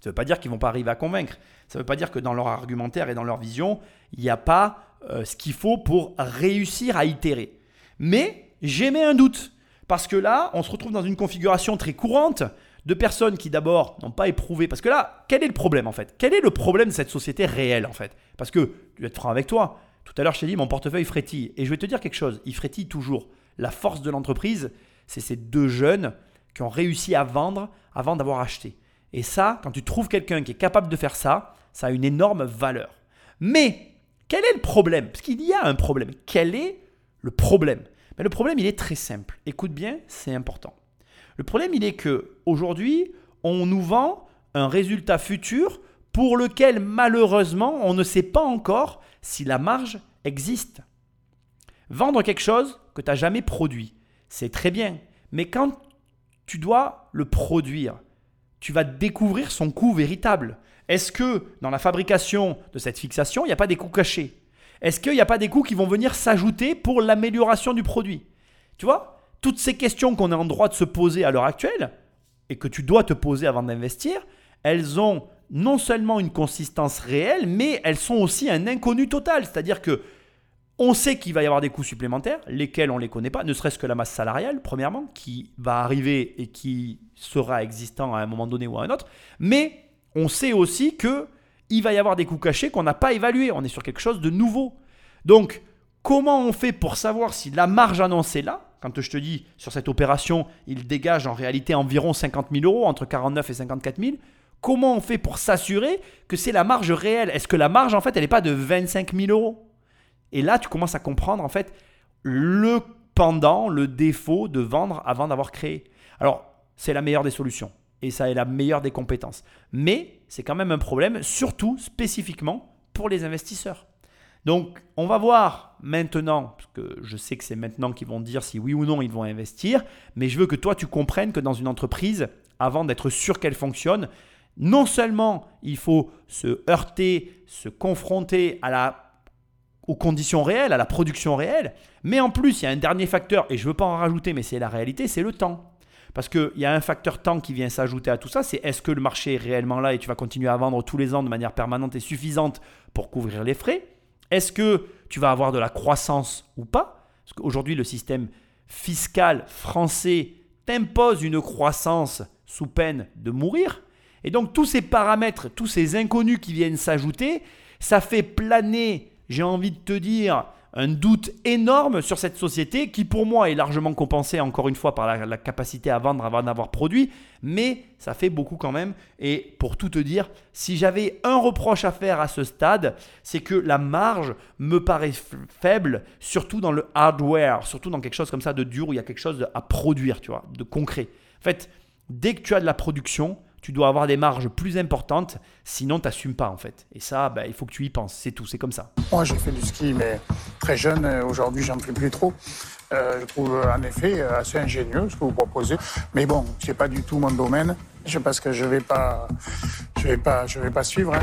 ça veut pas dire qu'ils vont pas arriver à convaincre. Ça veut pas dire que dans leur argumentaire et dans leur vision, il n'y a pas ce qu'il faut pour réussir à itérer. Mais j'émets un doute. Parce que là, on se retrouve dans une configuration très courante de personnes qui d'abord n'ont pas éprouvé. Parce que là, quel est le problème en fait? Quel est le problème de cette société réelle en fait? Parce que, je vais être franc avec toi, tout à l'heure, je t'ai dit, mon portefeuille frétille. Et je vais te dire quelque chose, il frétille toujours. La force de l'entreprise, c'est ces deux jeunes qui ont réussi à vendre avant d'avoir acheté. Et ça, quand tu trouves quelqu'un qui est capable de faire ça, ça a une énorme valeur. Mais, quel est le problème? Parce qu'il y a un problème. Quel est le problème? Mais Le problème, il est très simple. Écoute bien, c'est important. Le problème, il est que aujourd'hui, on nous vend un résultat futur pour lequel malheureusement on ne sait pas encore si la marge existe. Vendre quelque chose que tu n'as jamais produit, c'est très bien. Mais quand tu dois le produire, tu vas découvrir son coût véritable. Est-ce que dans la fabrication de cette fixation, il n'y a pas des coûts cachés? Est-ce qu'il n'y a pas des coûts qui vont venir s'ajouter pour l'amélioration du produit? Tu vois Toutes ces questions qu'on est en droit de se poser à l'heure actuelle et que tu dois te poser avant d'investir, elles ont non seulement une consistance réelle, mais elles sont aussi un inconnu total. C'est-à-dire que on sait qu'il va y avoir des coûts supplémentaires, lesquels on ne les connaît pas, ne serait-ce que la masse salariale, premièrement, qui va arriver et qui sera existant à un moment donné ou à un autre. Mais on sait aussi que il va y avoir des coûts cachés qu'on n'a pas évalués. On est sur quelque chose de nouveau. Donc, comment on fait pour savoir si la marge annoncée là, quand je te dis sur cette opération, il dégage en réalité environ 50 000 euros, entre 49 et 54 000, Comment on fait pour s'assurer que c'est la marge réelle? Est-ce que la marge, en fait, elle n'est pas de 25 000 euros? Et là, tu commences à comprendre, en fait, le pendant, le défaut de vendre avant d'avoir créé. Alors, c'est la meilleure des solutions et ça est la meilleure des compétences. Mais c'est quand même un problème, surtout spécifiquement pour les investisseurs. Donc, on va voir maintenant, parce que je sais que c'est maintenant qu'ils vont dire si oui ou non ils vont investir, mais je veux que toi tu comprennes que dans une entreprise, avant d'être sûr qu'elle fonctionne, non seulement il faut se heurter, se confronter aux conditions réelles, à la production réelle, mais en plus il y a un dernier facteur, et je ne veux pas en rajouter, mais c'est la réalité, c'est le temps. Parce qu'il y a un facteur temps qui vient s'ajouter à tout ça, c'est est-ce que le marché est réellement là et tu vas continuer à vendre tous les ans de manière permanente et suffisante pour couvrir les frais? Est-ce que tu vas avoir de la croissance ou pas? Parce qu'aujourd'hui, le système fiscal français t'impose une croissance sous peine de mourir. Et donc tous ces paramètres, tous ces inconnus qui viennent s'ajouter, ça fait planer, j'ai envie de te dire, un doute énorme sur cette société qui pour moi est largement compensée encore une fois par la, capacité à vendre avant d'avoir produit, mais ça fait beaucoup quand même. Et pour tout te dire, si j'avais un reproche à faire à ce stade, c'est que la marge me paraît faible, surtout dans le hardware, surtout dans quelque chose comme ça de dur où il y a quelque chose à produire, tu vois, de concret. En fait, dès que tu as de la production, tu dois avoir des marges plus importantes, sinon tu n'assumes pas en fait. Et ça, bah, il faut que tu y penses, c'est tout, c'est comme ça. Moi j'ai fait du ski, mais très jeune, euh, aujourd'hui j'en fais plus trop. Euh, je trouve euh, en effet assez ingénieux ce que vous proposez, mais bon, c'est pas du tout mon domaine. Je pense que je vais pas, je vais pas, je vais pas suivre. Hein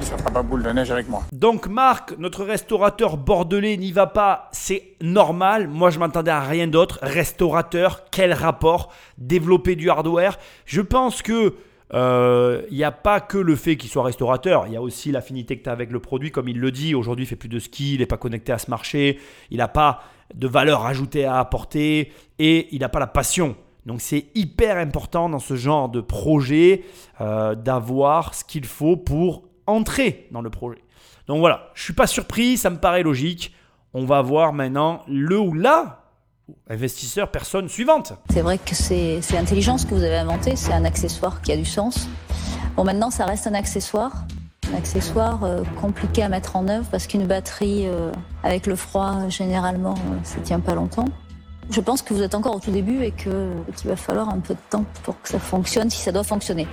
ça fera pas boule de neige avec moi. Donc Marc, notre restaurateur bordelais n'y va pas, c'est normal. Moi je m'attendais à rien d'autre. Restaurateur, quel rapport? Développer du hardware. Je pense que il euh, n'y a pas que le fait qu'il soit restaurateur, il y a aussi l'affinité que tu as avec le produit, comme il le dit. Aujourd'hui, il fait plus de ski, il n'est pas connecté à ce marché, il n'a pas de valeur ajoutée à apporter et il n'a pas la passion. Donc c'est hyper important dans ce genre de projet euh, d'avoir ce qu'il faut pour entrer dans le projet. Donc voilà, je suis pas surpris, ça me paraît logique. On va voir maintenant le ou la investisseur, personne suivante. C'est vrai que c'est intelligent ce que vous avez inventé, c'est un accessoire qui a du sens. Bon, maintenant, ça reste un accessoire. Un accessoire euh, compliqué à mettre en œuvre parce qu'une batterie euh, avec le froid, généralement, ça tient pas longtemps. Je pense que vous êtes encore au tout début et qu'il va falloir un peu de temps pour que ça fonctionne, si ça doit fonctionner.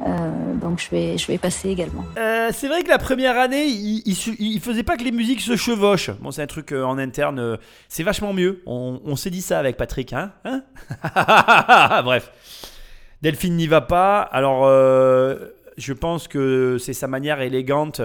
Euh, donc je vais, je vais passer également. Euh, c'est vrai que la première année, il, il, faisait pas que les musiques se chevauchent. Bon, c'est un truc euh, en interne, c'est vachement mieux. On, s'est dit ça avec Patrick, hein, hein Bref, Delphine n'y va pas. Alors, je pense que c'est sa manière élégante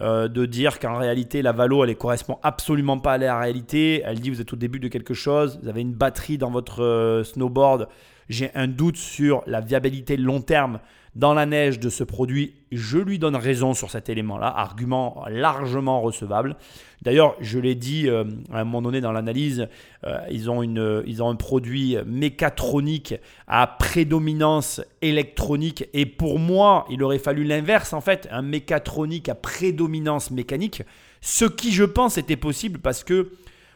de dire qu'en réalité la Valo elle ne correspond absolument pas à la réalité. Elle dit vous êtes au début de quelque chose, vous avez une batterie dans votre snowboard. J'ai un doute sur la viabilité long terme dans la neige de ce produit, je lui donne raison sur cet élément-là, argument largement recevable. D'ailleurs, je l'ai dit euh, à un moment donné dans l'analyse, euh, ils, ont une, ils ont un produit mécatronique à prédominance électronique et pour moi, il aurait fallu l'inverse en fait, un mécatronique à prédominance mécanique, ce qui je pense était possible parce que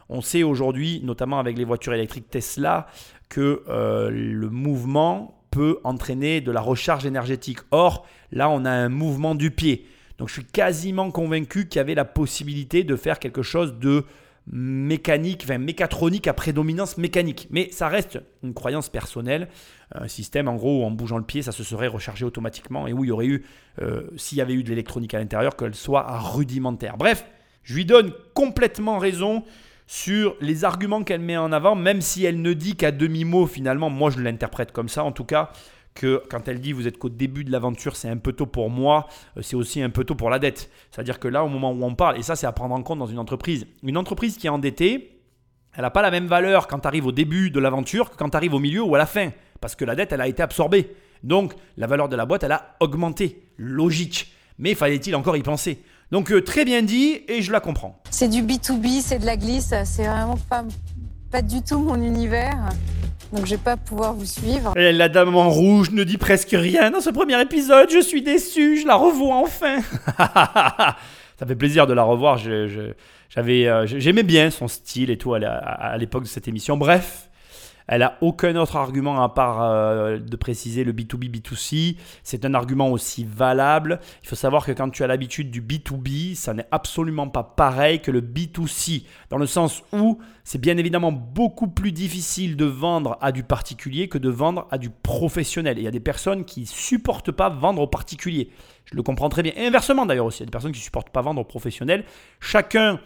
on sait aujourd'hui, notamment avec les voitures électriques Tesla, que euh, le mouvement peut entraîner de la recharge énergétique. Or, là, on a un mouvement du pied. Donc, je suis quasiment convaincu qu'il y avait la possibilité de faire quelque chose de mécanique, enfin mécatronique à prédominance mécanique. Mais ça reste une croyance personnelle. Un système, en gros, où en bougeant le pied, ça se serait rechargé automatiquement et où il y aurait eu, euh, s'il y avait eu de l'électronique à l'intérieur, qu'elle soit rudimentaire. Bref, je lui donne complètement raison sur les arguments qu'elle met en avant, même si elle ne dit qu'à demi-mot finalement, moi je l'interprète comme ça en tout cas, que quand elle dit vous êtes qu'au début de l'aventure, c'est un peu tôt pour moi, euh, c'est aussi un peu tôt pour la dette. C'est-à-dire que là, au moment où on parle, et ça c'est à prendre en compte dans une entreprise, une entreprise qui est endettée, elle n'a pas la même valeur quand tu arrives au début de l'aventure que quand tu arrives au milieu ou à la fin, parce que la dette, elle a été absorbée. Donc la valeur de la boîte, elle a augmenté. Logique. Mais fallait-il encore y penser? Donc euh, très bien dit et je la comprends. C'est du B2B, c'est de la glisse, c'est vraiment pas, pas du tout mon univers. Donc je vais pas pouvoir vous suivre. Et la dame en rouge ne dit presque rien dans ce premier épisode. Je suis déçu, je la revois enfin. Ça fait plaisir de la revoir. j'avais, euh, j'aimais bien son style et tout à l'époque de cette émission. Bref, Elle a aucun autre argument à part euh, de préciser le B2B, B2C. C'est un argument aussi valable. Il faut savoir que quand tu as l'habitude du B2B, ça n'est absolument pas pareil que le B2C. Dans le sens où c'est bien évidemment beaucoup plus difficile de vendre à du particulier que de vendre à du professionnel. Il y a des personnes qui supportent pas vendre au particulier. Je le comprends très bien. Inversement d'ailleurs aussi, il y a des personnes qui ne supportent pas vendre au professionnel. Chacun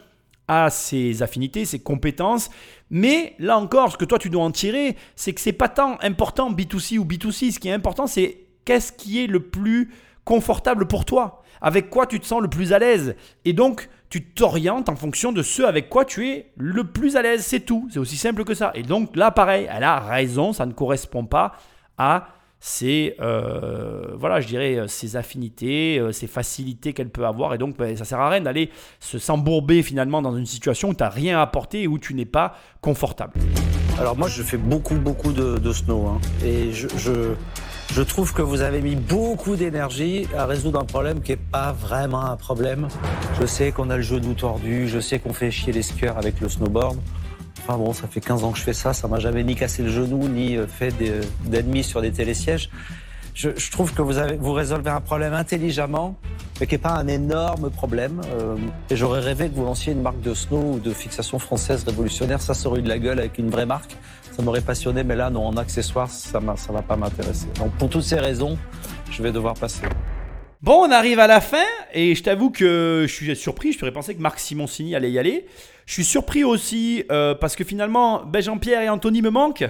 ses affinités, ses compétences. Mais là encore, ce que toi tu dois en tirer, c'est que c'est pas tant important B2C ou B2C. Ce qui est important, c'est qu'est-ce qui est le plus confortable pour toi Avec quoi tu te sens le plus à l'aise Et donc, tu t'orientes en fonction de ce avec quoi tu es le plus à l'aise. C'est tout. C'est aussi simple que ça. Et donc là, pareil, elle a raison. Ça ne correspond pas à c'est euh, voilà, je dirais euh, ses affinités, euh, ses facilités qu'elle peut avoir et donc ben, ça sert à rien d'aller se s'embourber finalement dans une situation où tu n'as rien à apporter et où tu n'es pas confortable. Alors moi je fais beaucoup beaucoup de, snow hein. et je, je, je, trouve que vous avez mis beaucoup d'énergie à résoudre un problème qui n'est pas vraiment un problème. Je sais qu'on a le genou tordu, je sais qu'on fait chier les skieurs avec le snowboard. Enfin bon, ça fait 15 ans que je fais ça, ça m'a jamais ni cassé le genou, ni euh, fait d'ennemis sur des télésièges. Je, trouve que vous, vous résolvez un problème intelligemment, mais qui n'est pas un énorme problème. Euh, et j'aurais rêvé que vous lanciez une marque de snow ou de fixation française révolutionnaire. Ça serait eu de la gueule avec une vraie marque. Ça m'aurait passionné, mais là, non, en accessoire, ça ne va pas m'intéresser. Donc, pour toutes ces raisons, je vais devoir passer. Bon, on arrive à la fin, et je t'avoue que je suis surpris. Je t'aurais pensé que Marc Simoncini allait y aller. Je suis surpris aussi euh, parce que finalement, ben Jean-Pierre et Anthony me manquent.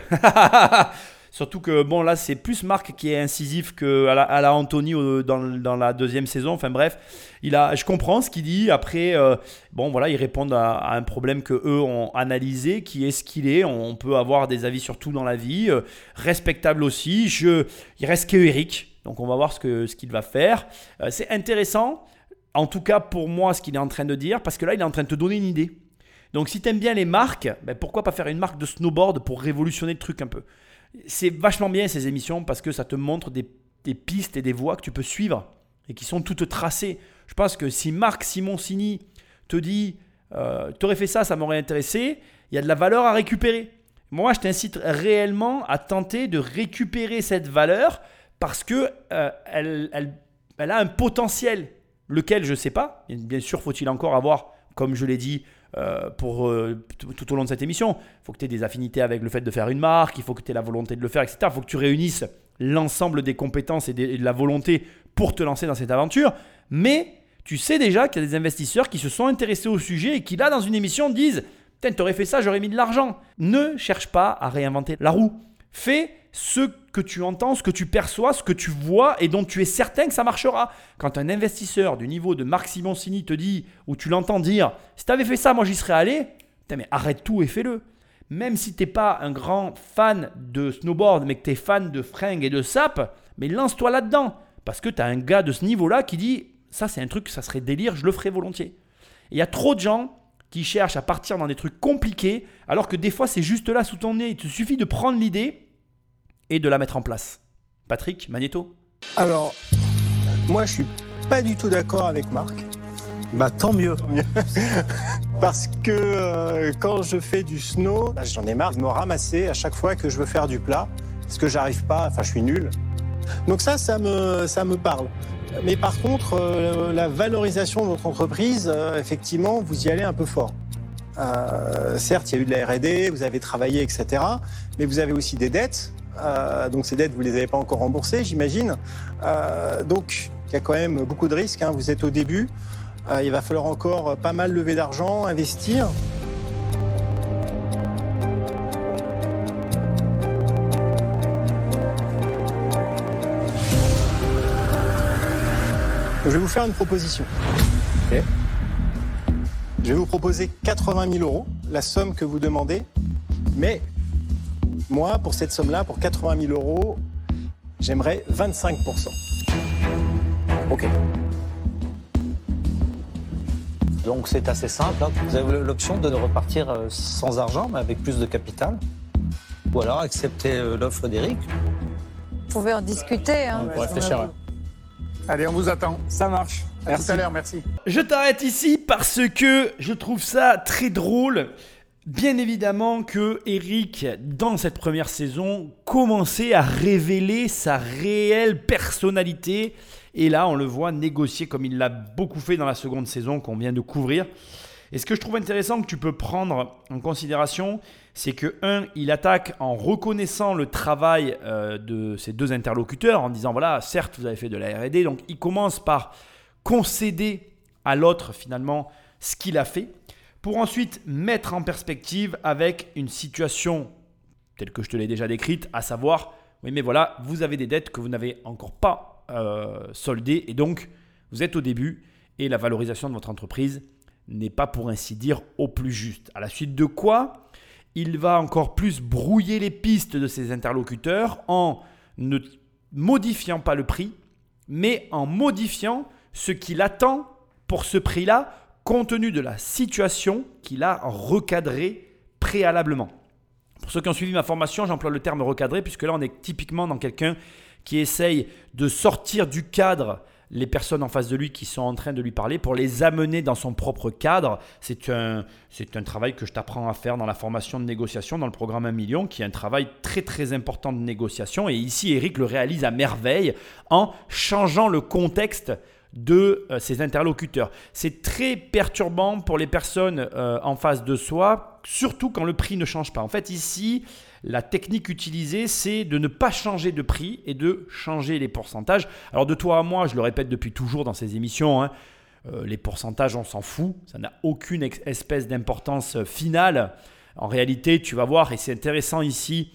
Surtout que bon là c'est plus Marc qui est incisif que à la, Anthony dans, la deuxième saison. Enfin bref, il a, je comprends ce qu'il dit. Après euh, bon voilà ils répondent à, un problème que eux ont analysé, qui est ce qu'il est. On peut avoir des avis sur tout dans la vie, euh, respectable aussi. Je, il reste que Eric, donc on va voir ce que ce qu'il va faire. c'est intéressant. En tout cas pour moi ce qu'il est en train de dire parce que là il est en train de te donner une idée. Donc si tu aimes bien les marques, ben, pourquoi pas faire une marque de snowboard pour révolutionner le truc un peu? C'est vachement bien ces émissions parce que ça te montre des, pistes et des voies que tu peux suivre et qui sont toutes tracées. Je pense que si Marc Simoncini te dit euh, Tu aurais fait ça, ça m'aurait intéressé, il y a de la valeur à récupérer. Moi, je t'incite réellement à tenter de récupérer cette valeur parce que euh, elle, a un potentiel, lequel je ne sais pas. Bien sûr, faut-il encore avoir, comme je l'ai dit, euh, pour euh, tout au long de cette émission. Il faut que tu aies des affinités avec le fait de faire une marque, il faut que tu aies la volonté de le faire, etc. Il faut que tu réunisses l'ensemble des compétences et, de la volonté pour te lancer dans cette aventure. Mais tu sais déjà qu'il y a des investisseurs qui se sont intéressés au sujet et qui, là, dans une émission, disent Putain, t'aurais fait ça, j'aurais mis de l'argent. Ne cherche pas à réinventer la roue. Fais ce que tu entends, ce que tu perçois, ce que tu vois et dont tu es certain que ça marchera. Quand un investisseur du niveau de Marc Simoncini te dit, ou tu l'entends dire, si tu avais fait ça, moi j'y serais allé, mais arrête tout et fais-le. Même si tu n'es pas un grand fan de snowboard, mais que tu es fan de fringues et de sap, mais lance-toi là-dedans. Parce que tu as un gars de ce niveau-là qui dit, ça c'est un truc, ça serait délire, je le ferais volontiers. Il y a trop de gens qui cherchent à partir dans des trucs compliqués, alors que des fois c'est juste là sous ton nez. Il te suffit de prendre l'idée et de la mettre en place. Patrick, Magneto Alors, moi je suis pas du tout d'accord avec Marc. Bah tant mieux. Parce que euh, quand je fais du snow, bah, j'en ai marre de me ramasser à chaque fois que je veux faire du plat. Parce que j'arrive pas, enfin je suis nul. Donc ça, ça me, ça me parle. Mais par contre, euh, la valorisation de votre entreprise, euh, effectivement, vous y allez un peu fort. certes, il y a eu de la R&D, vous avez travaillé, etc. Mais vous avez aussi des dettes. Euh, donc ces dettes, vous ne les avez pas encore remboursées, j'imagine. Euh, donc il y a quand même beaucoup de risques. Hein. Vous êtes au début. Euh, il va falloir encore pas mal lever d'argent, investir. Je vais vous faire une proposition. Je vais vous proposer 80 000 euros, la somme que vous demandez, mais moi, pour cette somme-là, pour 80 000 euros, j'aimerais 25% Ok. Donc c'est assez simple. Hein. Vous avez l'option de repartir euh, sans argent, mais avec plus de capital. Ou alors accepter euh, l'offre d'Eric. Vous pouvez en discuter. Hein, on réfléchir. Allez, on vous attend. Ça marche. À tout à l'heure, merci. Je t'arrête ici parce que je trouve ça très drôle Bien évidemment que Eric, dans cette première saison, commençait à révéler sa réelle personnalité. Et là, on le voit négocier comme il l'a beaucoup fait dans la seconde saison qu'on vient de couvrir. Et ce que je trouve intéressant que tu peux prendre en considération, c'est que, un, il attaque en reconnaissant le travail euh, de ses deux interlocuteurs, en disant, voilà, certes, vous avez fait de la RD, donc il commence par concéder à l'autre, finalement, ce qu'il a fait, pour ensuite mettre en perspective avec une situation telle que je te l'ai déjà décrite, à savoir, oui, mais voilà, vous avez des dettes que vous n'avez encore pas euh, soldées, et donc, vous êtes au début, et la valorisation de votre entreprise n'est pas pour ainsi dire au plus juste. À la suite de quoi, il va encore plus brouiller les pistes de ses interlocuteurs en ne modifiant pas le prix, mais en modifiant ce qu'il attend pour ce prix-là, compte tenu de la situation qu'il a recadrée préalablement. Pour ceux qui ont suivi ma formation, j'emploie le terme recadré, puisque là, on est typiquement dans quelqu'un qui essaye de sortir du cadre les personnes en face de lui qui sont en train de lui parler pour les amener dans son propre cadre. C'est un, c'est un travail que je t'apprends à faire dans la formation de négociation, dans le programme 1 million, qui est un travail très très important de négociation. Et ici, Eric le réalise à merveille en changeant le contexte de euh, ses interlocuteurs. C'est très perturbant pour les personnes euh, en face de soi, surtout quand le prix ne change pas. En fait, ici, la technique utilisée, c'est de ne pas changer de prix et de changer les pourcentages. Alors de toi à moi, je le répète depuis toujours dans ces émissions, hein, euh, les pourcentages, on s'en fout, ça n'a aucune espèce d'importance finale. En réalité, tu vas voir, et c'est intéressant ici,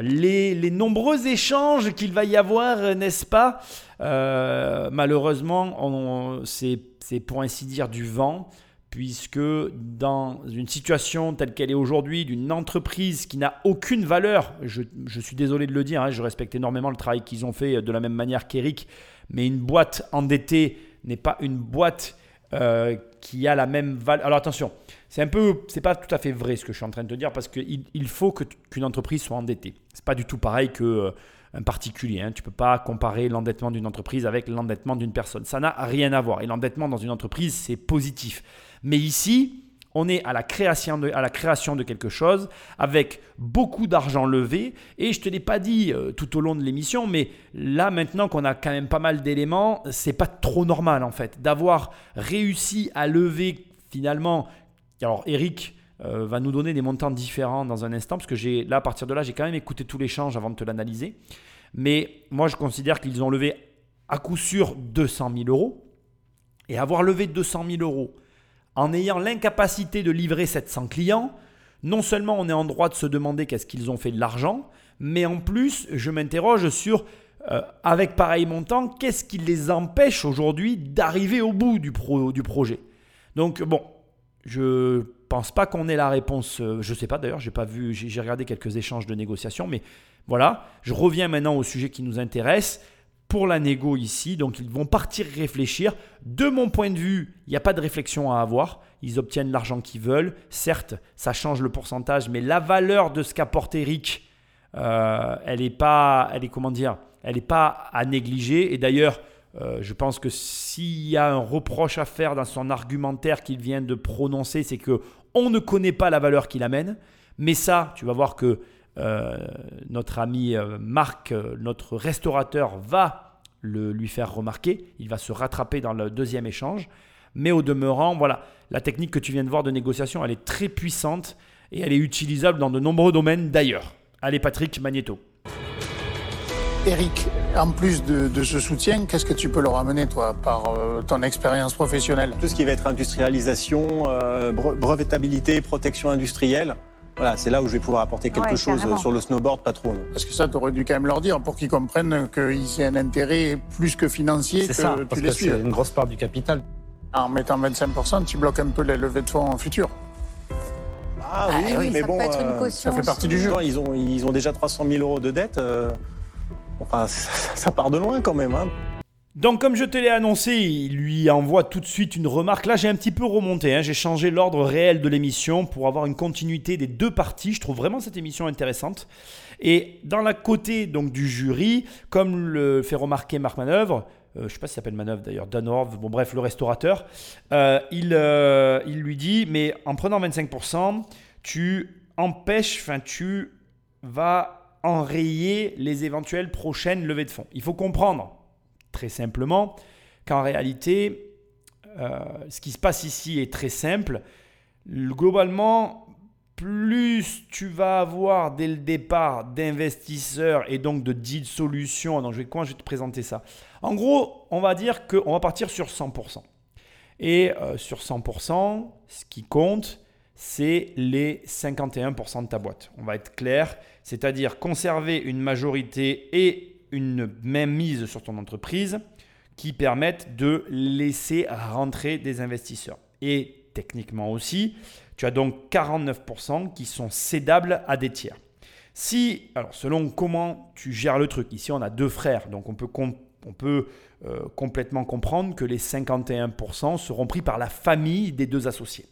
les, nombreux échanges qu'il va y avoir, n'est-ce pas euh, Malheureusement, c'est pour ainsi dire du vent, puisque dans une situation telle qu'elle est aujourd'hui, d'une entreprise qui n'a aucune valeur, je, suis désolé de le dire, hein, je respecte énormément le travail qu'ils ont fait de la même manière qu'Eric, mais une boîte endettée n'est pas une boîte euh, qui a la même valeur. Alors attention, c'est un peu, c'est pas tout à fait vrai ce que je suis en train de te dire parce qu'il il faut qu'une entreprise soit endettée. C'est pas du tout pareil que euh, un particulier. Hein. Tu peux pas comparer l'endettement d'une entreprise avec l'endettement d'une personne. Ça n'a rien à voir. Et l'endettement dans une entreprise, c'est positif. Mais ici, on est à la, création de, quelque chose avec beaucoup d'argent levé. Et je ne te l'ai pas dit euh, tout au long de l'émission, mais là maintenant qu'on a quand même pas mal d'éléments, c'est pas trop normal en fait d'avoir réussi à lever finalement alors Eric euh, va nous donner des montants différents dans un instant, parce que j'ai là à partir de là, j'ai quand même écouté tout l'échange avant de te l'analyser. Mais moi, je considère qu'ils ont levé à coup sûr 200 000 euros. Et avoir levé 200 000 euros en ayant l'incapacité de livrer 700 clients, non seulement on est en droit de se demander qu'est-ce qu'ils ont fait de l'argent, mais en plus, je m'interroge sur, euh, avec pareil montant, qu'est-ce qui les empêche aujourd'hui d'arriver au bout du, projet. Donc bon, je pense pas qu'on ait la réponse. Euh, je sais pas d'ailleurs, j'ai pas vu, j'ai regardé quelques échanges de négociations, mais voilà. Je reviens maintenant au sujet qui nous intéresse pour la négo ici. Donc ils vont partir réfléchir. De mon point de vue, il n'y a pas de réflexion à avoir. Ils obtiennent l'argent qu'ils veulent. Certes, ça change le pourcentage, mais la valeur de ce qu'apporte Eric, euh, elle est pas, elle est comment dire, elle n'est pas à négliger. Et d'ailleurs, euh, je pense que s'il y a un reproche à faire dans son argumentaire qu'il vient de prononcer, c'est que on ne connaît pas la valeur qu'il amène. Mais ça, tu vas voir que euh, notre ami euh, Marc, notre restaurateur, va le, lui faire remarquer. Il va se rattraper dans le deuxième échange. Mais au demeurant, voilà, la technique que tu viens de voir de négociation, elle est très puissante et elle est utilisable dans de nombreux domaines d'ailleurs. Allez Patrick Magneto. Eric, en plus de, ce soutien, qu'est-ce que tu peux leur amener, toi, par euh, ton expérience professionnelle? Tout ce qui va être industrialisation, euh, brevetabilité, protection industrielle. Voilà, c'est là où je vais pouvoir apporter quelque chose sur le snowboard, pas trop. Parce que ça, tu aurais dû quand même leur dire pour qu'ils comprennent qu'ils aient un intérêt plus que financier que ça, parce que c'est une grosse part du capital. En mettant 25%, tu bloques un peu les levées de fonds futur. Ah oui, ah, oui mais bon, euh, ça fait partie du jeu. Ils ont, ils ont déjà 300 000 euros de dette. Enfin, ça part de loin quand même. Hein. Donc comme je te l'ai annoncé, il lui envoie tout de suite une remarque. Là j'ai un petit peu remonté, hein. j'ai changé l'ordre réel de l'émission pour avoir une continuité des deux parties. Je trouve vraiment cette émission intéressante. Et dans la côté donc du jury, comme le fait remarquer Marc Manœuvre, euh, je ne sais pas s'il s'appelle Manœuvre d'ailleurs, Danov, bon bref, le restaurateur, euh, il, euh, il lui dit, mais en prenant 25%, tu empêches, enfin tu vas enrayer les éventuelles prochaines levées de fonds. Il faut comprendre très simplement qu'en réalité, euh, ce qui se passe ici est très simple. Globalement, plus tu vas avoir dès le départ d'investisseurs et donc de deal solutions. Donc je vais, je vais te présenter ça? En gros, on va dire qu'on va partir sur 100%. Et euh, sur 100%, ce qui compte, c'est les 51% de ta boîte. On va être clair, c'est-à-dire conserver une majorité et une même mise sur ton entreprise qui permettent de laisser rentrer des investisseurs. Et techniquement aussi, tu as donc 49% qui sont cédables à des tiers. Si, alors selon comment tu gères le truc, ici on a deux frères, donc on peut, on peut euh, complètement comprendre que les 51% seront pris par la famille des deux associés.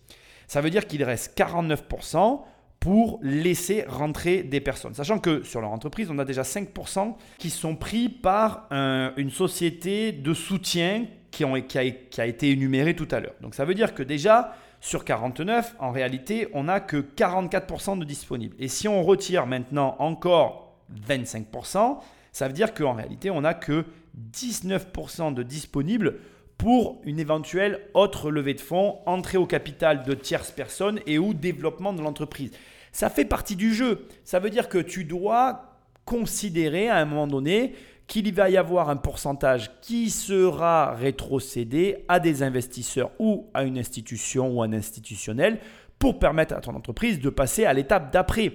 Ça veut dire qu'il reste 49% pour laisser rentrer des personnes. Sachant que sur leur entreprise, on a déjà 5% qui sont pris par une société de soutien qui a été énumérée tout à l'heure. Donc ça veut dire que déjà, sur 49, en réalité, on n'a que 44% de disponibles. Et si on retire maintenant encore 25%, ça veut dire qu'en réalité, on n'a que 19% de disponibles pour une éventuelle autre levée de fonds, entrée au capital de tierces personnes et ou développement de l'entreprise. Ça fait partie du jeu. Ça veut dire que tu dois considérer à un moment donné qu'il va y avoir un pourcentage qui sera rétrocédé à des investisseurs ou à une institution ou un institutionnel pour permettre à ton entreprise de passer à l'étape d'après.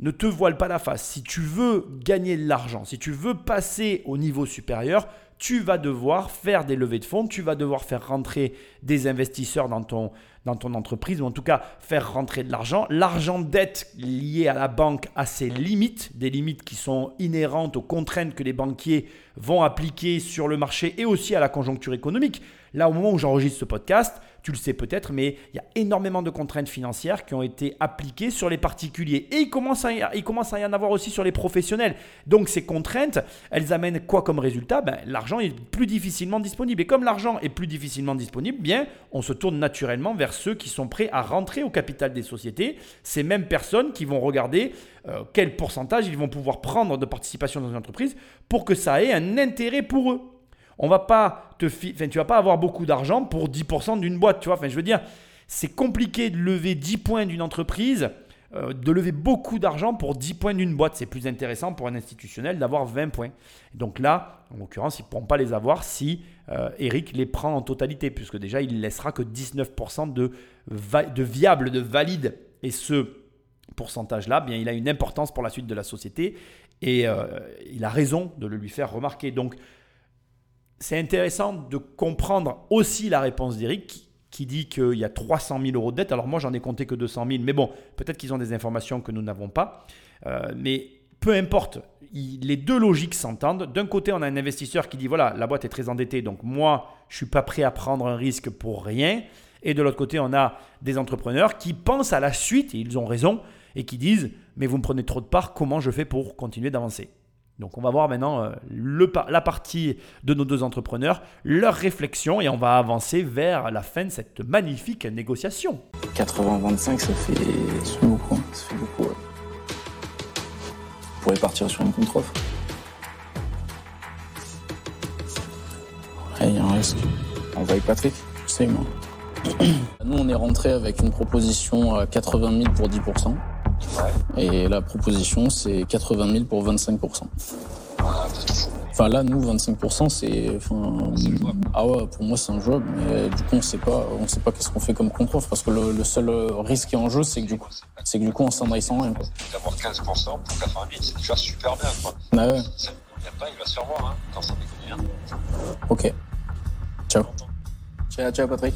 Ne te voile pas la face. Si tu veux gagner de l'argent, si tu veux passer au niveau supérieur, tu vas devoir faire des levées de fonds, tu vas devoir faire rentrer des investisseurs dans ton, entreprise, ou en tout cas faire rentrer de l'argent. L'argent dette lié à la banque a ses limites, des limites qui sont inhérentes aux contraintes que les banquiers vont appliquer sur le marché et aussi à la conjoncture économique. Là, au moment où j'enregistre ce podcast, tu le sais peut-être, mais il y a énormément de contraintes financières qui ont été appliquées sur les particuliers. Et il commence à, y en avoir aussi sur les professionnels. Donc ces contraintes, elles amènent quoi comme résultat? Ben, L'argent est plus difficilement disponible. Et comme l'argent est plus difficilement disponible, on se tourne naturellement vers ceux qui sont prêts à rentrer au capital des sociétés. Ces mêmes personnes qui vont regarder euh, quel pourcentage ils vont pouvoir prendre de participation dans une entreprise pour que ça ait un intérêt pour eux on va pas te enfin, tu vas pas avoir beaucoup d'argent pour 10% d'une boîte, tu vois. Enfin, je veux dire, c'est compliqué de lever 10 points d'une entreprise, euh, de lever beaucoup d'argent pour 10 points d'une boîte. C'est plus intéressant pour un institutionnel d'avoir 20 points. Donc là, en l'occurrence, ils ne pourront pas les avoir si euh, Eric les prend en totalité, puisque déjà, il ne laissera que 19% de, de viable, de valide. Et ce pourcentage-là, bien, il a une importance pour la suite de la société et euh, il a raison de le lui faire remarquer. Donc, c'est intéressant de comprendre aussi la réponse d'Eric qui dit qu'il y a 300 000 euros de dette. Alors moi, j'en ai compté que 200 000, mais bon, peut-être qu'ils ont des informations que nous n'avons pas. Euh, mais peu importe, les deux logiques s'entendent. D'un côté, on a un investisseur qui dit, voilà, la boîte est très endettée, donc moi, je suis pas prêt à prendre un risque pour rien. Et de l'autre côté, on a des entrepreneurs qui pensent à la suite, et ils ont raison, et qui disent, mais vous me prenez trop de part, comment je fais pour continuer d'avancer? Donc on va voir maintenant euh, la partie de nos deux entrepreneurs, leurs réflexions et on va avancer vers la fin de cette magnifique négociation. 80-25 ça fait, beaucoup, ça fait beaucoup. Pourrait partir sur une contre-offre. il y a un risque. On va avec Patrick, je sais moi. Nous on est rentré avec une proposition à 80 000 pour 10%. Et la proposition, c'est 80 000 pour 25% Enfin là, nous, 25% c'est. Enfin, ah ouais, pour moi, c'est un job, mais du coup, on sait pas, on sait pas qu'est-ce qu'on fait comme contre parce que le, seul risque qui est en jeu, c'est que du coup, c'est que du coup, on s'en aille sans rien. D'avoir 15% pour 80 000, c'est déjà super bien. Quoi. Bah ouais. Il, pas, il va se faire voir hein, quand ça déconne bien. Ok. Ciao. Ciao, ciao, Patrick.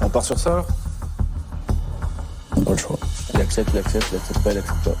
On part sur ça alors? Il accepte, il accepte, il accepte pas, il accepte pas.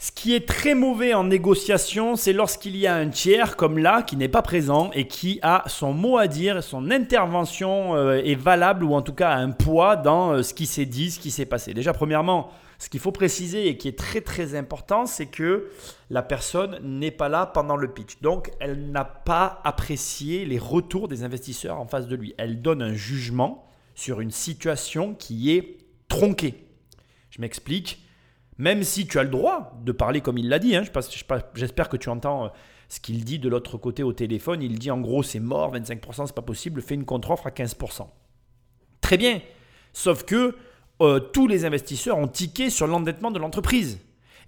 Ce qui est très mauvais en négociation, c'est lorsqu'il y a un tiers comme là qui n'est pas présent et qui a son mot à dire, son intervention euh, est valable ou en tout cas a un poids dans euh, ce qui s'est dit, ce qui s'est passé. Déjà, premièrement, ce qu'il faut préciser et qui est très très important, c'est que la personne n'est pas là pendant le pitch. Donc, elle n'a pas apprécié les retours des investisseurs en face de lui. Elle donne un jugement sur une situation qui est tronqué. Je m'explique. Même si tu as le droit de parler comme il l'a dit, hein, j'espère que tu entends euh, ce qu'il dit de l'autre côté au téléphone. Il dit en gros c'est mort, 25%, c'est pas possible, fais une contre-offre à 15%. Très bien. Sauf que euh, tous les investisseurs ont tiqué sur l'endettement de l'entreprise.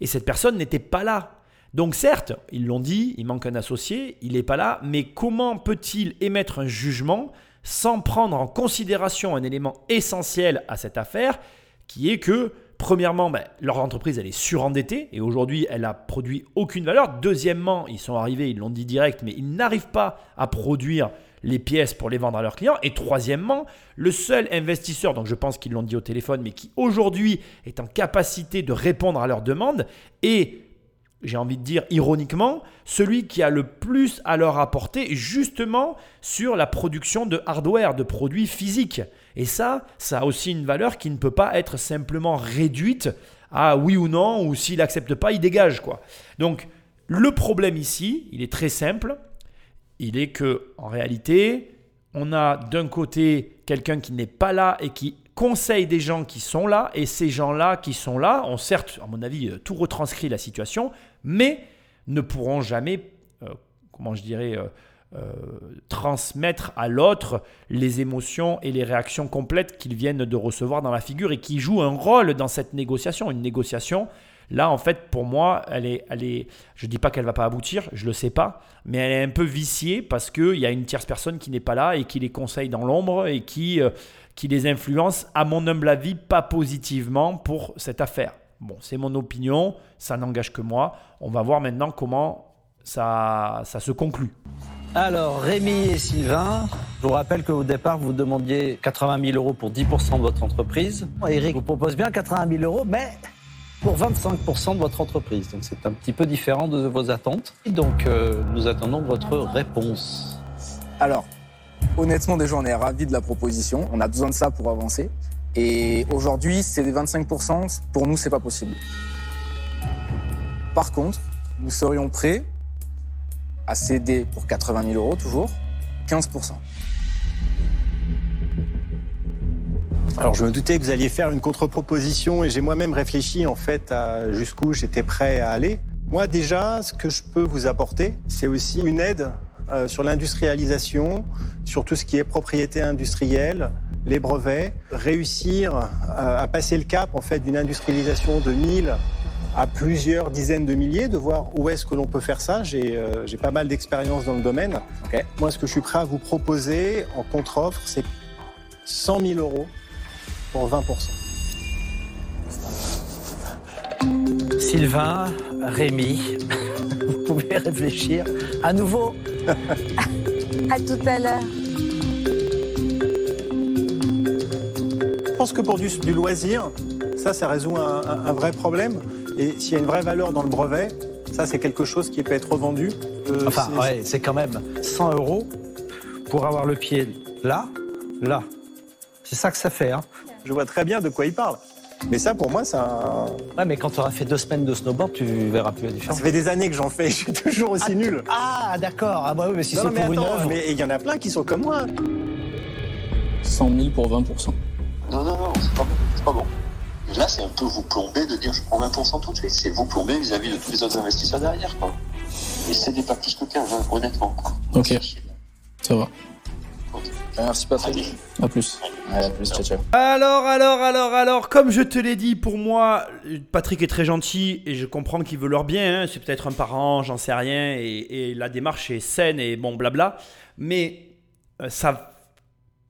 Et cette personne n'était pas là. Donc certes, ils l'ont dit, il manque un associé, il n'est pas là, mais comment peut-il émettre un jugement sans prendre en considération un élément essentiel à cette affaire, qui est que, premièrement, ben, leur entreprise, elle est surendettée, et aujourd'hui, elle a produit aucune valeur. Deuxièmement, ils sont arrivés, ils l'ont dit direct, mais ils n'arrivent pas à produire les pièces pour les vendre à leurs clients. Et troisièmement, le seul investisseur, donc je pense qu'ils l'ont dit au téléphone, mais qui aujourd'hui est en capacité de répondre à leurs demandes, est j'ai envie de dire ironiquement, celui qui a le plus à leur apporter justement sur la production de hardware, de produits physiques. Et ça, ça a aussi une valeur qui ne peut pas être simplement réduite à oui ou non, ou s'il n'accepte pas, il dégage. quoi. Donc le problème ici, il est très simple, il est que en réalité, on a d'un côté quelqu'un qui n'est pas là et qui conseille des gens qui sont là, et ces gens-là qui sont là ont certes, à mon avis, euh, tout retranscrit la situation, mais ne pourront jamais, euh, comment je dirais, euh, transmettre à l'autre les émotions et les réactions complètes qu'ils viennent de recevoir dans la figure et qui jouent un rôle dans cette négociation. Une négociation, là, en fait, pour moi, elle est, elle est je ne dis pas qu'elle va pas aboutir, je ne le sais pas, mais elle est un peu viciée parce qu'il y a une tierce personne qui n'est pas là et qui les conseille dans l'ombre et qui, euh, qui les influence, à mon humble avis, pas positivement pour cette affaire. Bon, c'est mon opinion, ça n'engage que moi. On va voir maintenant comment ça, ça se conclut. Alors, Rémi et Sylvain, je vous rappelle qu'au départ, vous demandiez 80 000 euros pour 10% de votre entreprise. Eric vous propose bien 80 000 euros, mais pour 25% de votre entreprise. Donc, c'est un petit peu différent de vos attentes. Et donc, euh, nous attendons votre réponse. Alors, honnêtement, déjà, on est ravis de la proposition. On a besoin de ça pour avancer. Et aujourd'hui, c'est des 25%. Pour nous, c'est pas possible. Par contre, nous serions prêts à céder pour 80 000 euros, toujours, 15%. Alors je me doutais que vous alliez faire une contre-proposition et j'ai moi-même réfléchi en fait à jusqu'où j'étais prêt à aller. Moi déjà, ce que je peux vous apporter, c'est aussi une aide euh, sur l'industrialisation, sur tout ce qui est propriété industrielle, les brevets, réussir euh, à passer le cap en fait d'une industrialisation de 1000 à plusieurs dizaines de milliers, de voir où est-ce que l'on peut faire ça. J'ai euh, j'ai pas mal d'expérience dans le domaine. Moi, ce que je suis prêt à vous proposer en contre-offre, c'est 100 000 euros pour 20% Sylvain, Rémi, vous pouvez réfléchir à nouveau. À tout à l'heure. Je pense que pour du, du loisir, ça, ça résout un, un- un vrai problème. Et s'il y a une vraie valeur dans le brevet, ça, c'est quelque chose qui peut être revendu. Euh, Enfin, c'est- ouais, c'est quand même 100 euros pour avoir le pied là, là. C'est ça que ça fait, hein. Je vois très bien de quoi il parle. Mais ça, pour moi, ça. Ouais, mais quand tu auras fait deux semaines de snowboard, tu verras plus la différence. Ça fait des années que j'en fais, je suis toujours aussi nul. Ah, d'accord. Ah, bah oui, mais si Non, c'est mais pour une œuvre. mais il y en a plein qui sont comme moi. 100 000 pour 20%. Non, non, non, c'est pas bon. C'est pas bon. Là, c'est un peu vous plomber de dire je prends 20% tout de suite. C'est vous plomber vis-à-vis de tous les autres investisseurs derrière, quoi. Et cédez pas plus que 15, hein, honnêtement, quoi. Ok, ça va. Merci Patrick. À plus. à plus, ciao, ciao. Alors, alors, alors, alors, comme je te l'ai dit, pour moi, Patrick est très gentil et je comprends qu'il veut leur bien. hein. C'est peut-être un parent, j'en sais rien, et, et la démarche est saine et bon, blabla. Mais euh, ça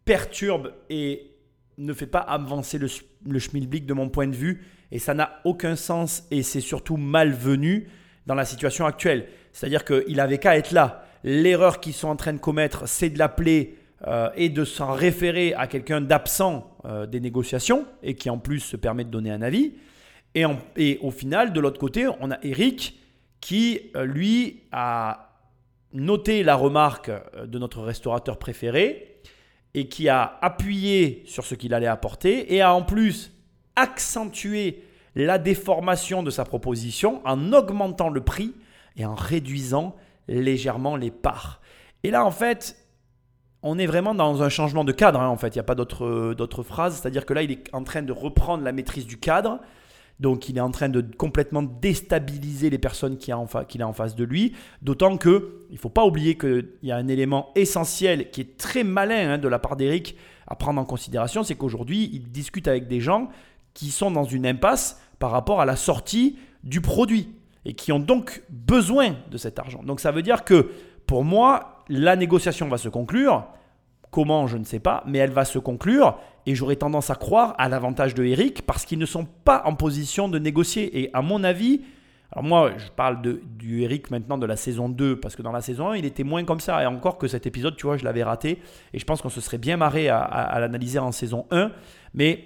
perturbe et ne fait pas avancer le, le schmilblick de mon point de vue. Et ça n'a aucun sens et c'est surtout malvenu dans la situation actuelle. C'est-à-dire qu'il avait qu'à être là. L'erreur qu'ils sont en train de commettre, c'est de l'appeler euh, et de s'en référer à quelqu'un d'absent euh, des négociations et qui en plus se permet de donner un avis. Et, au final, de l'autre côté, on a Eric qui, euh, lui, a noté la remarque de notre restaurateur préféré et qui a appuyé sur ce qu'il allait apporter et a en plus accentué la déformation de sa proposition en augmentant le prix et en réduisant légèrement les parts. Et là, en fait, on est vraiment dans un changement de cadre, hein, en fait. Il n'y a pas d'autre d'autre phrase. C'est-à-dire que là, il est en train de reprendre la maîtrise du cadre. Donc, il est en train de complètement déstabiliser les personnes qu'il a, en face de lui. D'autant que, il faut pas oublier qu'il y a un élément essentiel qui est très malin hein, de la part d'Eric à prendre en considération c'est qu'aujourd'hui, il discute avec des gens qui sont dans une impasse par rapport à la sortie du produit et qui ont donc besoin de cet argent. Donc, ça veut dire que, pour moi, la négociation va se conclure. Comment, je ne sais pas, mais elle va se conclure et j'aurais tendance à croire à l'avantage de Eric parce qu'ils ne sont pas en position de négocier. Et à mon avis, alors moi, je parle de, du Eric maintenant de la saison 2 parce que dans la saison 1, il était moins comme ça. Et encore que cet épisode, tu vois, je l'avais raté et je pense qu'on se serait bien marré à, à- à l'analyser en saison 1. Mais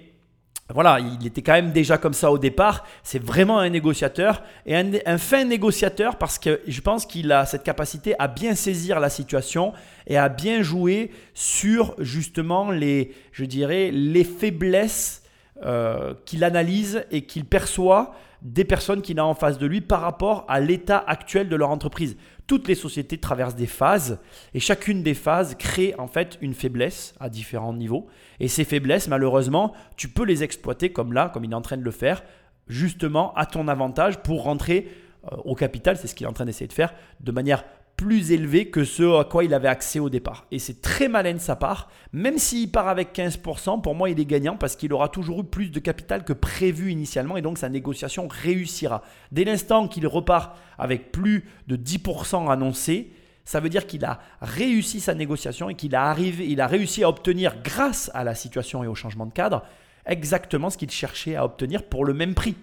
voilà, il était quand même déjà comme ça au départ. C'est vraiment un négociateur et un, fin négociateur parce que je pense qu'il a cette capacité à bien saisir la situation et à bien jouer sur justement les, je dirais, les faiblesses euh, qu'il analyse et qu'il perçoit des personnes qu'il a en face de lui par rapport à l'état actuel de leur entreprise. Toutes les sociétés traversent des phases et chacune des phases crée en fait une faiblesse à différents niveaux. Et ces faiblesses, malheureusement, tu peux les exploiter comme là, comme il est en train de le faire, justement à ton avantage pour rentrer euh, au capital, c'est ce qu'il est en train d'essayer de faire, de manière plus élevée que ce à quoi il avait accès au départ. Et c'est très malin de sa part, même s'il part avec 15%, pour moi il est gagnant parce qu'il aura toujours eu plus de capital que prévu initialement et donc sa négociation réussira. Dès l'instant qu'il repart avec plus de 10% annoncé, ça veut dire qu'il a réussi sa négociation et qu'il a, a réussi à obtenir, grâce à la situation et au changement de cadre, exactement ce qu'il cherchait à obtenir pour le même prix.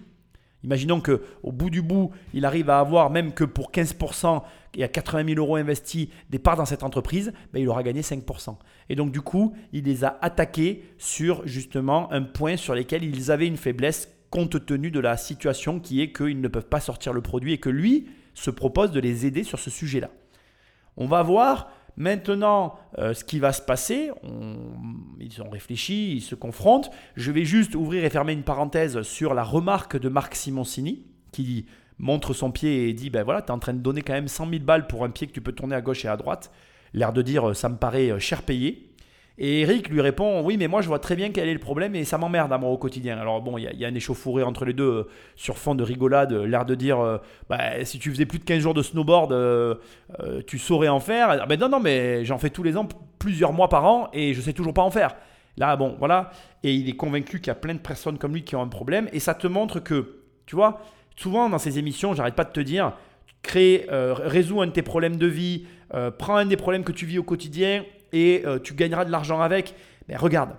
Imaginons que au bout du bout, il arrive à avoir même que pour 15% et à 80 000 euros investis des parts dans cette entreprise, ben, il aura gagné 5%. Et donc du coup, il les a attaqués sur justement un point sur lequel ils avaient une faiblesse compte tenu de la situation qui est qu'ils ne peuvent pas sortir le produit et que lui se propose de les aider sur ce sujet-là. On va voir maintenant euh, ce qui va se passer. Ils ont réfléchi, ils se confrontent. Je vais juste ouvrir et fermer une parenthèse sur la remarque de Marc Simoncini qui montre son pied et dit ben voilà, tu es en train de donner quand même 100 000 balles pour un pied que tu peux tourner à gauche et à droite. L'air de dire euh, ça me paraît euh, cher payé. Et Eric lui répond Oui, mais moi je vois très bien quel est le problème et ça m'emmerde à moi au quotidien. Alors bon, il y, a- un échauffouré entre les deux euh, sur fond de rigolade, euh, l'air de dire euh, Bah, Si tu faisais plus de 15 jours de snowboard, tu saurais en faire. Ah, ben non, non, mais j'en fais tous les ans, plusieurs mois par an et je sais toujours pas en faire. Là, bon, voilà. Et il est convaincu qu'il y a plein de personnes comme lui qui ont un problème et ça te montre que, tu vois, souvent dans ces émissions, j'arrête pas de te dire crée, résous un de tes problèmes de vie, prends un des problèmes que tu vis au quotidien et euh, tu gagneras de l'argent avec. Mais regarde,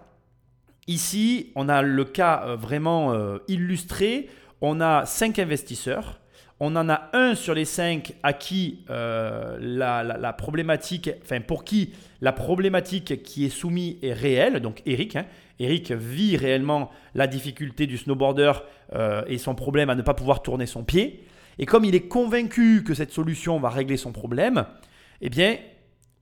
ici, on a le cas euh, vraiment euh, illustré. On a cinq investisseurs. On en a un sur les cinq à qui la, problématique, enfin pour qui la problématique qui est soumise est réelle, donc Eric. hein. Eric vit réellement la difficulté du snowboarder et son problème à ne pas pouvoir tourner son pied. Et comme il est convaincu que cette solution va régler son problème, eh bien,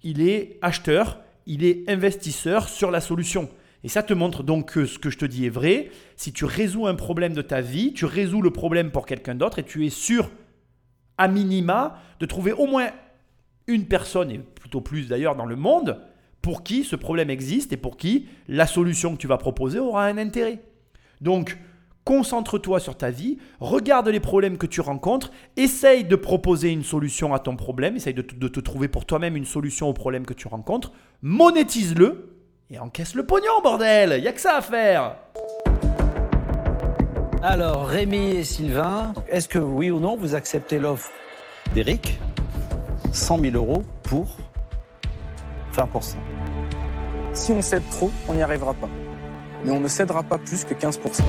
il est acheteur, il est investisseur sur la solution. Et ça te montre donc que ce que je te dis est vrai. Si tu résous un problème de ta vie, tu résous le problème pour quelqu'un d'autre et tu es sûr, à minima, de trouver au moins une personne, et plutôt plus d'ailleurs dans le monde, pour qui ce problème existe et pour qui la solution que tu vas proposer aura un intérêt. Donc, concentre-toi sur ta vie, regarde les problèmes que tu rencontres, essaye de proposer une solution à ton problème, essaye de, te- de te trouver pour toi-même une solution au problème que tu rencontres, monétise-le et encaisse le pognon, bordel Il n'y a que ça à faire Alors, Rémi et Sylvain, est-ce que oui ou non vous acceptez l'offre d'Eric 100 000 euros pour 20%. Si on cède trop, on n'y arrivera pas. Mais on ne cédera pas plus que 15%.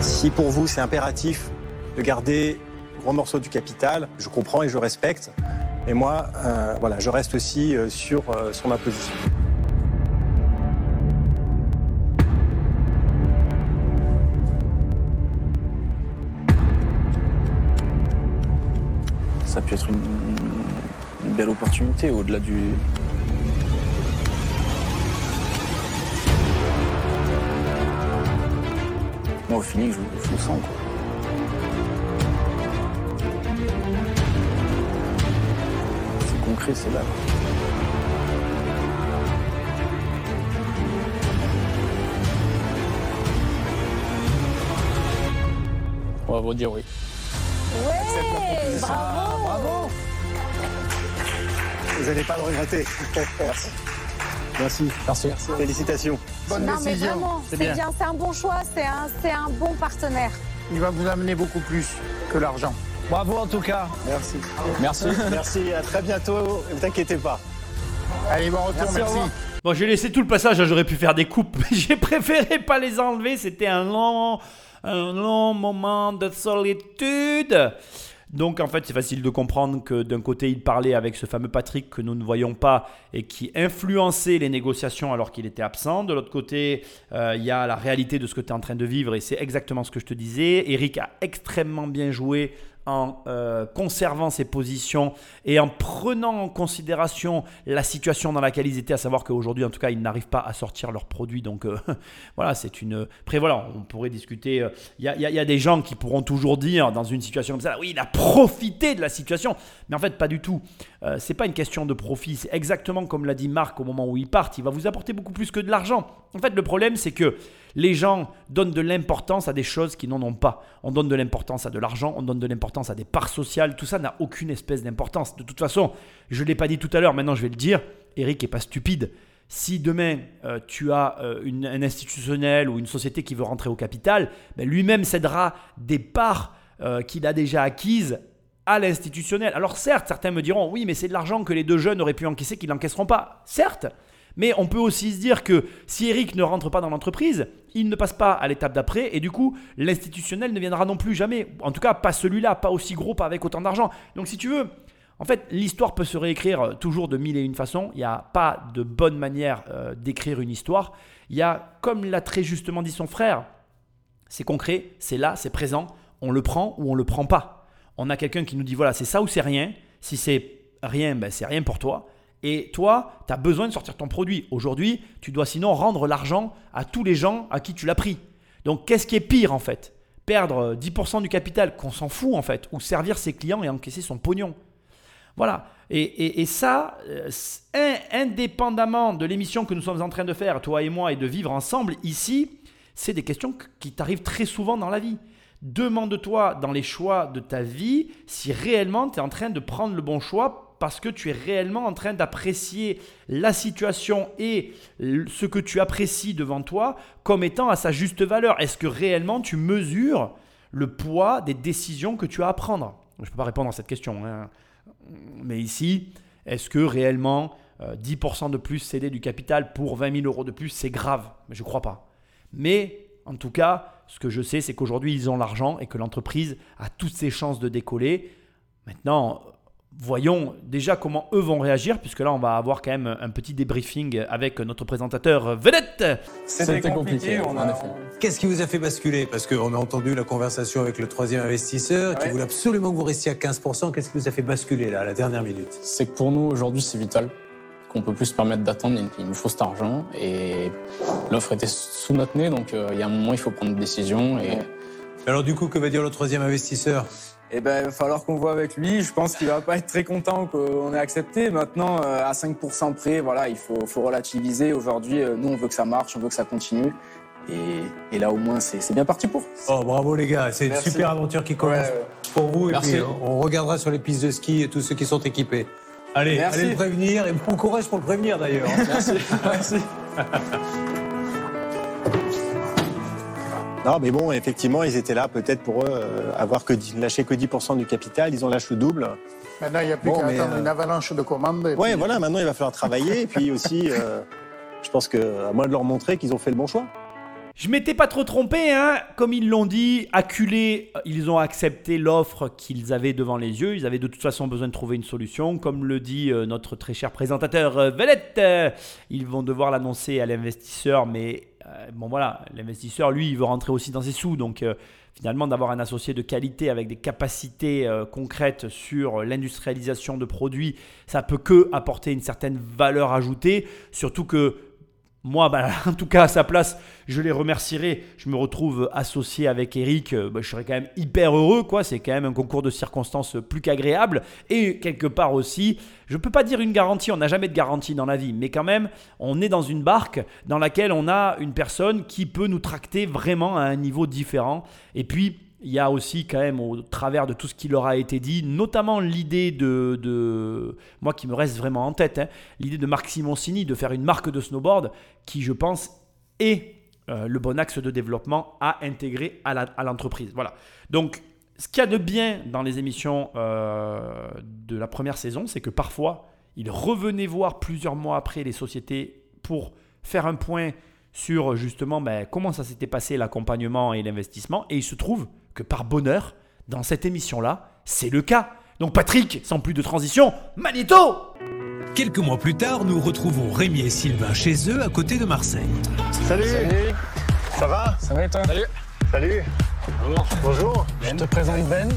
Si pour vous c'est impératif de garder un gros morceau du capital, je comprends et je respecte. Et moi, euh, voilà, je reste aussi euh, sur, euh, sur ma position. Ça peut être une, une belle opportunité au-delà du. Moi, au feeling, je, je le sens. Quoi. concret, c'est là. On va vous dire oui. Ouais, bravo. Bravo Vous n'allez pas le regretter. Merci. Merci. Félicitations. Bonne non, mais décision. vraiment, C'est bien. bien, c'est un bon choix, c'est un, c'est un bon partenaire. Il va vous amener beaucoup plus que l'argent. Bravo en tout cas. Merci. Merci. Merci, à très bientôt. Ne t'inquiétez pas. Allez, bon retour, Merci, au merci. revoir. Bon, j'ai laissé tout le passage, hein, j'aurais pu faire des coupes, mais j'ai préféré pas les enlever. C'était un long, un long moment de solitude. Donc en fait, c'est facile de comprendre que d'un côté, il parlait avec ce fameux Patrick que nous ne voyons pas et qui influençait les négociations alors qu'il était absent. De l'autre côté, euh, il y a la réalité de ce que tu es en train de vivre et c'est exactement ce que je te disais. Eric a extrêmement bien joué en euh, conservant ses positions et en prenant en considération la situation dans laquelle ils étaient, à savoir qu'aujourd'hui, en tout cas, ils n'arrivent pas à sortir leurs produits. Donc euh, voilà, c'est une. Après, voilà, on pourrait discuter. euh, Il y, a, il y a- des gens qui pourront toujours dire dans une situation comme ça, oui, il a profité de la situation. Mais en fait, pas du tout. Euh, c'est pas une question de profit. C'est exactement comme l'a dit Marc au moment où ils partent. Il va vous apporter beaucoup plus que de l'argent. En fait, le problème, c'est que les gens donnent de l'importance à des choses qui n'en ont pas. On donne de l'importance à de l'argent, on donne de l'importance à des parts sociales. Tout ça n'a aucune espèce d'importance. De toute façon, je ne l'ai pas dit tout à l'heure, maintenant je vais le dire. Eric est pas stupide. Si demain euh, tu as euh, un institutionnel ou une société qui veut rentrer au capital, ben, lui-même cédera des parts euh, qu'il a déjà acquises à l'institutionnel. Alors certes, certains me diront, oui, mais c'est de l'argent que les deux jeunes auraient pu encaisser qu'ils n'encaisseront pas. Certes, mais on peut aussi se dire que si Eric ne rentre pas dans l'entreprise, il ne passe pas à l'étape d'après et du coup, l'institutionnel ne viendra non plus jamais. En tout cas, pas celui-là, pas aussi gros, pas avec autant d'argent. Donc si tu veux, en fait, l'histoire peut se réécrire euh, toujours de mille et une façons. Il n'y a pas de bonne manière euh, d'écrire une histoire. Il y a, comme l'a très justement dit son frère, c'est concret, c'est là, c'est présent. On le prend ou on le prend pas. On a quelqu'un qui nous dit voilà, c'est ça ou c'est rien. Si c'est rien, ben, c'est rien pour toi. Et toi, tu as besoin de sortir ton produit. Aujourd'hui, tu dois sinon rendre l'argent à tous les gens à qui tu l'as pris. Donc, qu'est-ce qui est pire en fait? Perdre euh, 10% du capital, qu'on s'en fout en fait, ou servir ses clients et encaisser son pognon. Voilà. Et, et- ça, euh, indépendamment de l'émission que nous sommes en train de faire, toi et moi, et de vivre ensemble ici, c'est des questions que- qui t'arrivent très souvent dans la vie. Demande-toi dans les choix de ta vie si réellement tu es en train de prendre le bon choix parce que tu es réellement en train d'apprécier la situation et ce que tu apprécies devant toi comme étant à sa juste valeur. Est-ce que réellement tu mesures le poids des décisions que tu as à prendre? Je ne peux pas répondre à cette question. hein. Mais ici, est-ce que réellement euh, 10% de plus céder du capital pour 20 000 euros de plus, c'est grave? Je ne crois pas. Mais en tout cas, ce que je sais, c'est qu'aujourd'hui, ils ont l'argent et que l'entreprise a toutes ses chances de décoller. Maintenant, voyons déjà comment eux vont réagir, puisque là, on va avoir quand même un petit débriefing avec notre présentateur vedette. C'était compliqué, on en a-. Qu'est-ce qui vous a fait basculer? Parce qu'on a entendu la conversation avec le troisième investisseur qui Ouais. voulait absolument que vous restiez à 15%. Qu'est-ce qui vous a fait basculer là, à la dernière minute? C'est que pour nous, aujourd'hui, c'est vital. Qu'on peut plus se permettre d'attendre, il il nous faut cet argent. Et l'offre était sous notre nez, donc euh, il y a un moment, il faut prendre une décision. Et Alors du coup, que va dire le troisième investisseur? Eh ben, il va falloir qu'on voit avec lui. Je pense qu'il va pas être très content qu'on ait accepté. Maintenant, euh, à 5% près, voilà, il faut, faut relativiser. Aujourd'hui, euh, nous, on veut que ça marche, on veut que ça continue. Et, et là, au moins, c'est bien parti pour. Oh, bravo les gars, c'est une super aventure qui commence ouais. pour vous. Et Merci. puis, on regardera sur les pistes de ski et tous ceux qui sont équipés. Allez, Merci. allez le prévenir et bon courage pour le prévenir d'ailleurs. Merci. Merci. Non, mais bon, effectivement, ils étaient là peut-être pour eux euh, avoir que 10 lâché que 10% du capital. Ils ont lâché le double. Maintenant, il n'y a plus Bon, qu'à mais, attendre euh, une avalanche de commandes. puis- voilà, maintenant il va falloir travailler. et puis aussi, euh, je pense que à moi de leur montrer qu'ils ont fait le bon choix. Je m'étais pas trop trompé, hein. Comme ils l'ont dit, acculés, ils ont accepté l'offre qu'ils avaient devant les yeux. Ils avaient de toute façon besoin de trouver une solution. Comme le dit euh, notre très cher présentateur Valette, euh, ils vont devoir l'annoncer à l'investisseur. Mais bon, voilà, l'investisseur, lui, il veut rentrer aussi dans ses sous. Donc, euh, finalement, d'avoir un associé de qualité avec des capacités euh, concrètes sur l'industrialisation de produits, ça peut que apporter une certaine valeur ajoutée. Surtout que moi, bah, en tout cas, à sa place, je les remercierai. Je me retrouve associé avec Eric. euh, bah, je serais quand même hyper heureux. quoi. C'est quand même un concours de circonstances plus qu'agréable. Et quelque part aussi, je ne peux pas dire une garantie. On n'a jamais de garantie dans la vie. Mais quand même, on est dans une barque dans laquelle on a une personne qui peut nous tracter vraiment à un niveau différent. Et puis, il y a aussi quand même au travers de tout ce qui leur a été dit, notamment l'idée de, de- moi qui me reste vraiment en tête, hein, l'idée de Marc Simoncini de faire une marque de snowboard qui je pense est euh, le bon axe de développement à intégrer à l'entreprise. voilà. Donc ce qu'il y a de bien dans les émissions euh, de la première saison, c'est que parfois ils revenaient voir plusieurs mois après les sociétés pour faire un point sur justement ben, comment ça s'était passé l'accompagnement et l'investissement. Et il se trouve que par bonheur, dans cette émission-là, c'est le cas. Donc Patrick, sans plus de transition, Magneto! Quelques mois plus tard, nous retrouvons Rémi et Sylvain chez eux à côté de Marseille. Salut. Ça va? Ça va et toi? Salut. Salut. Bonjour. Je te présente Ben.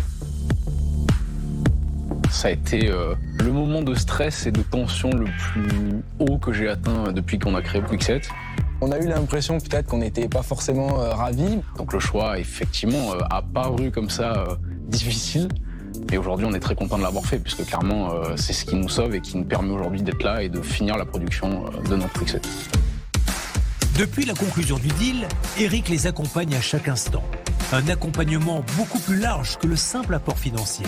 Ça a été euh, le moment de stress et de tension le plus haut que j'ai atteint depuis qu'on a créé Quickset. On a eu l'impression peut-être qu'on n'était pas forcément euh, ravis. Donc le choix, effectivement, euh, a paru comme ça euh, difficile. Et aujourd'hui, on est très content de l'avoir fait, puisque clairement, euh, c'est ce qui nous sauve et qui nous permet aujourd'hui d'être là et de finir la production euh, de notre Quickset. Depuis la conclusion du deal, Eric les accompagne à chaque instant. Un accompagnement beaucoup plus large que le simple apport financier.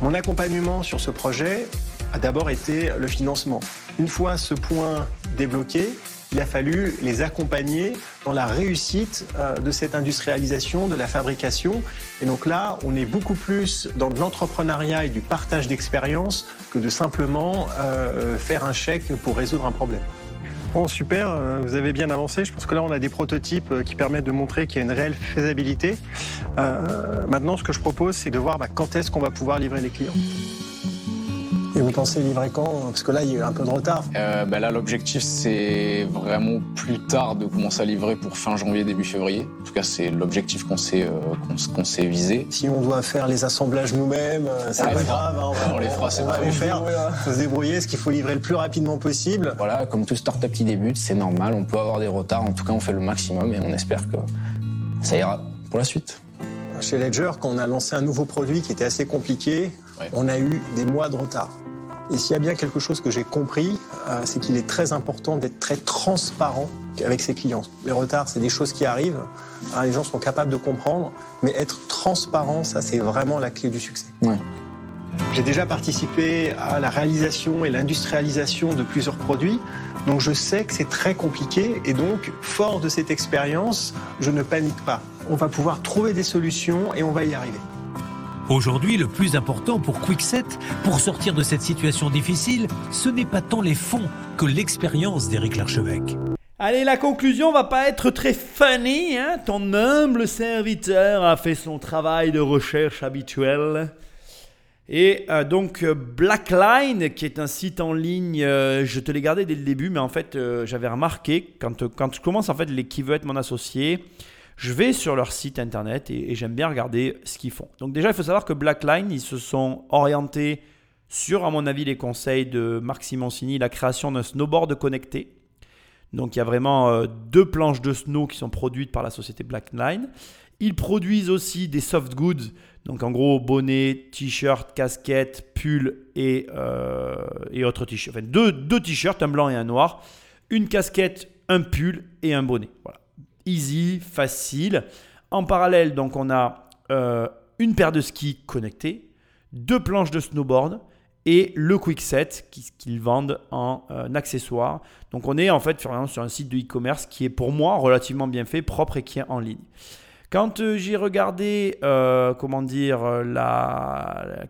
Mon accompagnement sur ce projet a d'abord été le financement. Une fois ce point débloqué, il a fallu les accompagner dans la réussite euh, de cette industrialisation, de la fabrication. Et donc là, on est beaucoup plus dans de l'entrepreneuriat et du partage d'expérience que de simplement euh, faire un chèque pour résoudre un problème. Bon, super, euh, vous avez bien avancé. Je pense que là, on a des prototypes qui permettent de montrer qu'il y a une réelle faisabilité. Maintenant, ce que je propose, c'est de voir bah, quand est-ce qu'on va pouvoir livrer les clients. Et vous pensez livrer quand? Parce que là, il y a eu un peu de retard. Euh, bah là, l'objectif, c'est vraiment plus tard de commencer à livrer pour fin janvier, début février. En tout cas, c'est l'objectif qu'on s'est euh, visé. Si on doit faire les assemblages nous-mêmes, euh, c'est On pas grave. hein, on, On les fera, c'est on va pas les grave. faire. Faut se débrouiller. Ce qu'il faut livrer le plus rapidement possible. Voilà, comme tout start-up qui débute, c'est normal, on peut avoir des retards. En tout cas, on fait le maximum et on espère que ça ira pour la suite. Chez Ledger, quand on a lancé un nouveau produit qui était assez compliqué, Ouais. on a eu des mois de retard. Et s'il y a bien quelque chose que j'ai compris, euh, c'est qu'il est très important d'être très transparent avec ses clients. Les retards, c'est des choses qui arrivent. hein, les gens sont capables de comprendre, mais être transparent, ça, c'est vraiment la clé du succès. Ouais. J'ai déjà participé à la réalisation et l'industrialisation de plusieurs produits, donc je sais que c'est très compliqué et donc, fort de cette expérience, je ne panique pas. On va pouvoir trouver des solutions et on va y arriver. Aujourd'hui, le plus important pour Quickset, pour sortir de cette situation difficile, ce n'est pas tant les fonds que l'expérience d'Éric Larchevêque. Allez, la conclusion va pas être très funny. Hein Ton humble serviteur a fait son travail de recherche habituel. Et donc euh, Blackline, qui est un site en ligne, euh, je te l'ai gardé dès le début, mais en fait euh, j'avais remarqué quand, quand je commence en fait les qui veut être mon associé, je vais sur leur site internet et, j'aime bien regarder ce qu'ils font. Donc déjà il faut savoir que Blackline ils se sont orientés sur à mon avis les conseils de Marc Simoncini, la création d'un snowboard connecté. Donc il y a vraiment euh, deux planches de snow qui sont produites par la société Blackline. Ils produisent aussi des soft goods, donc en gros bonnet, t-shirt, casquette, pull et, euh, et autres t-shirts. Enfin deux, deux t-shirts, un blanc et un noir, une casquette, un pull et un bonnet. Voilà. Easy, facile. En parallèle, donc on a euh, une paire de skis connectés, deux planches de snowboard et le Quickset qui- qu'ils vendent en euh, accessoire. Donc on est en fait sur un, site de e-commerce qui est pour moi relativement bien fait, propre et qui est en ligne. Quand euh, j'ai regardé, euh, comment dire,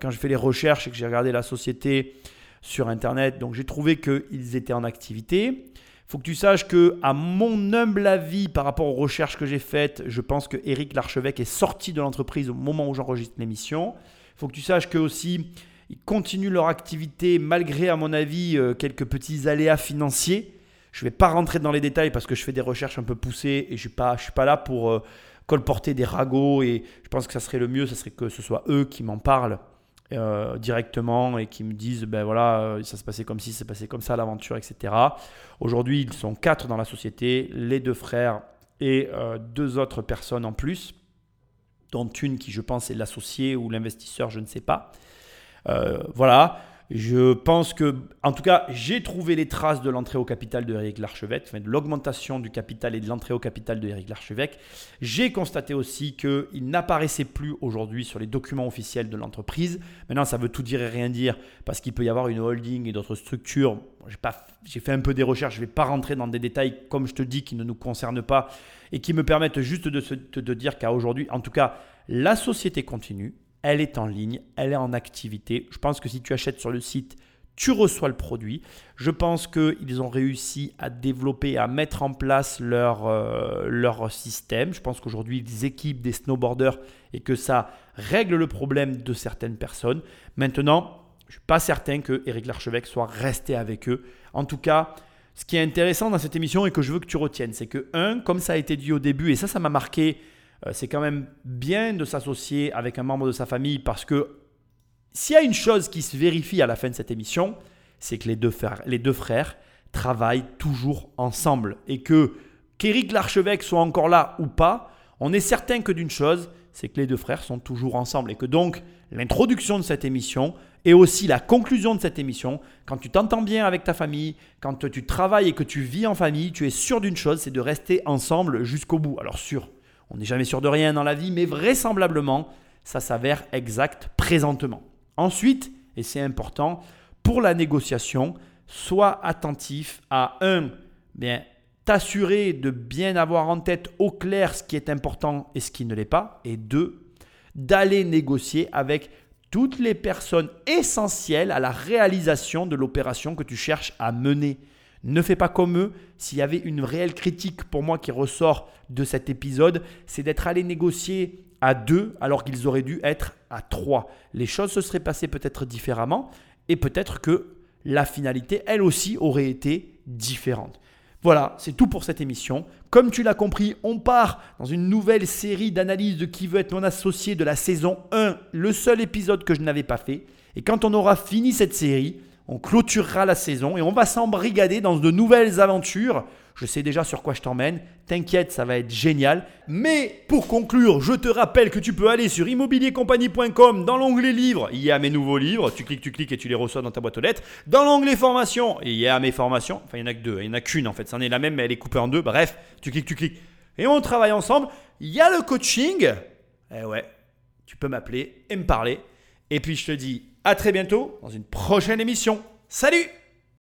quand j'ai fait les recherches et que j'ai regardé la société sur Internet, j'ai trouvé qu'ils étaient en activité. Faut que tu saches que, à mon humble avis, par rapport aux recherches que j'ai faites, je pense que Eric Larchevêque est sorti de l'entreprise au moment où j'enregistre l'émission. Faut que tu saches que aussi, ils continuent leur activité malgré, à mon avis, euh, quelques petits aléas financiers. Je ne vais pas rentrer dans les détails parce que je fais des recherches un peu poussées et je ne suis, pas- suis pas là pour euh, colporter des ragots. Et je pense que ça serait le mieux, ça serait que ce soit eux qui m'en parlent euh, directement et qui me disent ben voilà, euh, ça se passait comme ci, ça se passait comme ça l'aventure, etc. Aujourd'hui, ils sont quatre dans la société, les deux frères et euh, deux autres personnes en plus, dont une qui je pense est l'associé ou l'investisseur, je ne sais pas. voilà. Je pense que, en tout cas, j'ai trouvé les traces de l'entrée au capital de Eric Larchevêque, de l'augmentation du capital et de l'entrée au capital de Eric Larchevêque. J'ai constaté aussi qu'il n'apparaissait plus aujourd'hui sur les documents officiels de l'entreprise. Maintenant, ça veut tout dire et rien dire parce qu'il peut y avoir une holding et d'autres structures. J'ai fait un peu des recherches, je ne vais pas rentrer dans des détails, comme je te dis, qui ne nous concernent pas et qui me permettent juste de, de dire qu'à aujourd'hui, en tout cas, la société continue elle est en ligne, elle est en activité. Je pense que si tu achètes sur le site, tu reçois le produit. Je pense qu'ils ont réussi à développer, à mettre en place leur, euh, système. Je pense qu'aujourd'hui, ils équipent des snowboarders et que ça règle le problème de certaines personnes. Maintenant, je ne suis pas certain que Eric Larchevêque soit resté avec eux. En tout cas, ce qui est intéressant dans cette émission et que je veux que tu retiennes, c'est que, un, comme ça a été dit au début, et ça, ça m'a marqué c'est quand même bien de s'associer avec un membre de sa famille parce que s'il y a une chose qui se vérifie à la fin de cette émission, c'est que les deux, frères, les deux frères travaillent toujours ensemble et que qu'Éric l'archevêque soit encore là ou pas, on est certain que d'une chose, c'est que les deux frères sont toujours ensemble et que donc l'introduction de cette émission et aussi la conclusion de cette émission, quand tu t'entends bien avec ta famille, quand tu travailles et que tu vis en famille, tu es sûr d'une chose, c'est de rester ensemble jusqu'au bout. Alors sûr, on n'est jamais sûr de rien dans la vie, mais vraisemblablement, ça s'avère exact présentement. Ensuite, et c'est important, pour la négociation, sois attentif à un, bien, t'assurer de bien avoir en tête au clair ce qui est important et ce qui ne l'est pas, et deux, d'aller négocier avec toutes les personnes essentielles à la réalisation de l'opération que tu cherches à mener. Ne fais pas comme eux. S'il y avait une réelle critique pour moi qui ressort de cet épisode, c'est d'être allé négocier à deux alors qu'ils auraient dû être à trois. Les choses se seraient passées peut-être différemment et peut-être que la finalité, elle aussi, aurait été différente. Voilà, c'est tout pour cette émission. Comme tu l'as compris, on part dans une nouvelle série d'analyses de qui veut être mon associé de la saison 1, le seul épisode que je n'avais pas fait. Et quand on aura fini cette série, on clôturera la saison et on va s'embrigader dans de nouvelles aventures. Je sais déjà sur quoi je t'emmène. T'inquiète, ça va être génial. Mais pour conclure, je te rappelle que tu peux aller sur immobiliercompagnie.com dans l'onglet livres. Il y a mes nouveaux livres. Tu cliques, tu cliques et tu les reçois dans ta boîte aux lettres. Dans l'onglet formation, il y a mes formations. Enfin, il n'y en a que deux. Il n'y en a qu'une en fait. C'en est la même, mais elle est coupée en deux. Bref, tu cliques, tu cliques. Et on travaille ensemble. Il y a le coaching. Eh ouais, tu peux m'appeler et me parler. Et puis je te dis à très bientôt dans une prochaine émission. Salut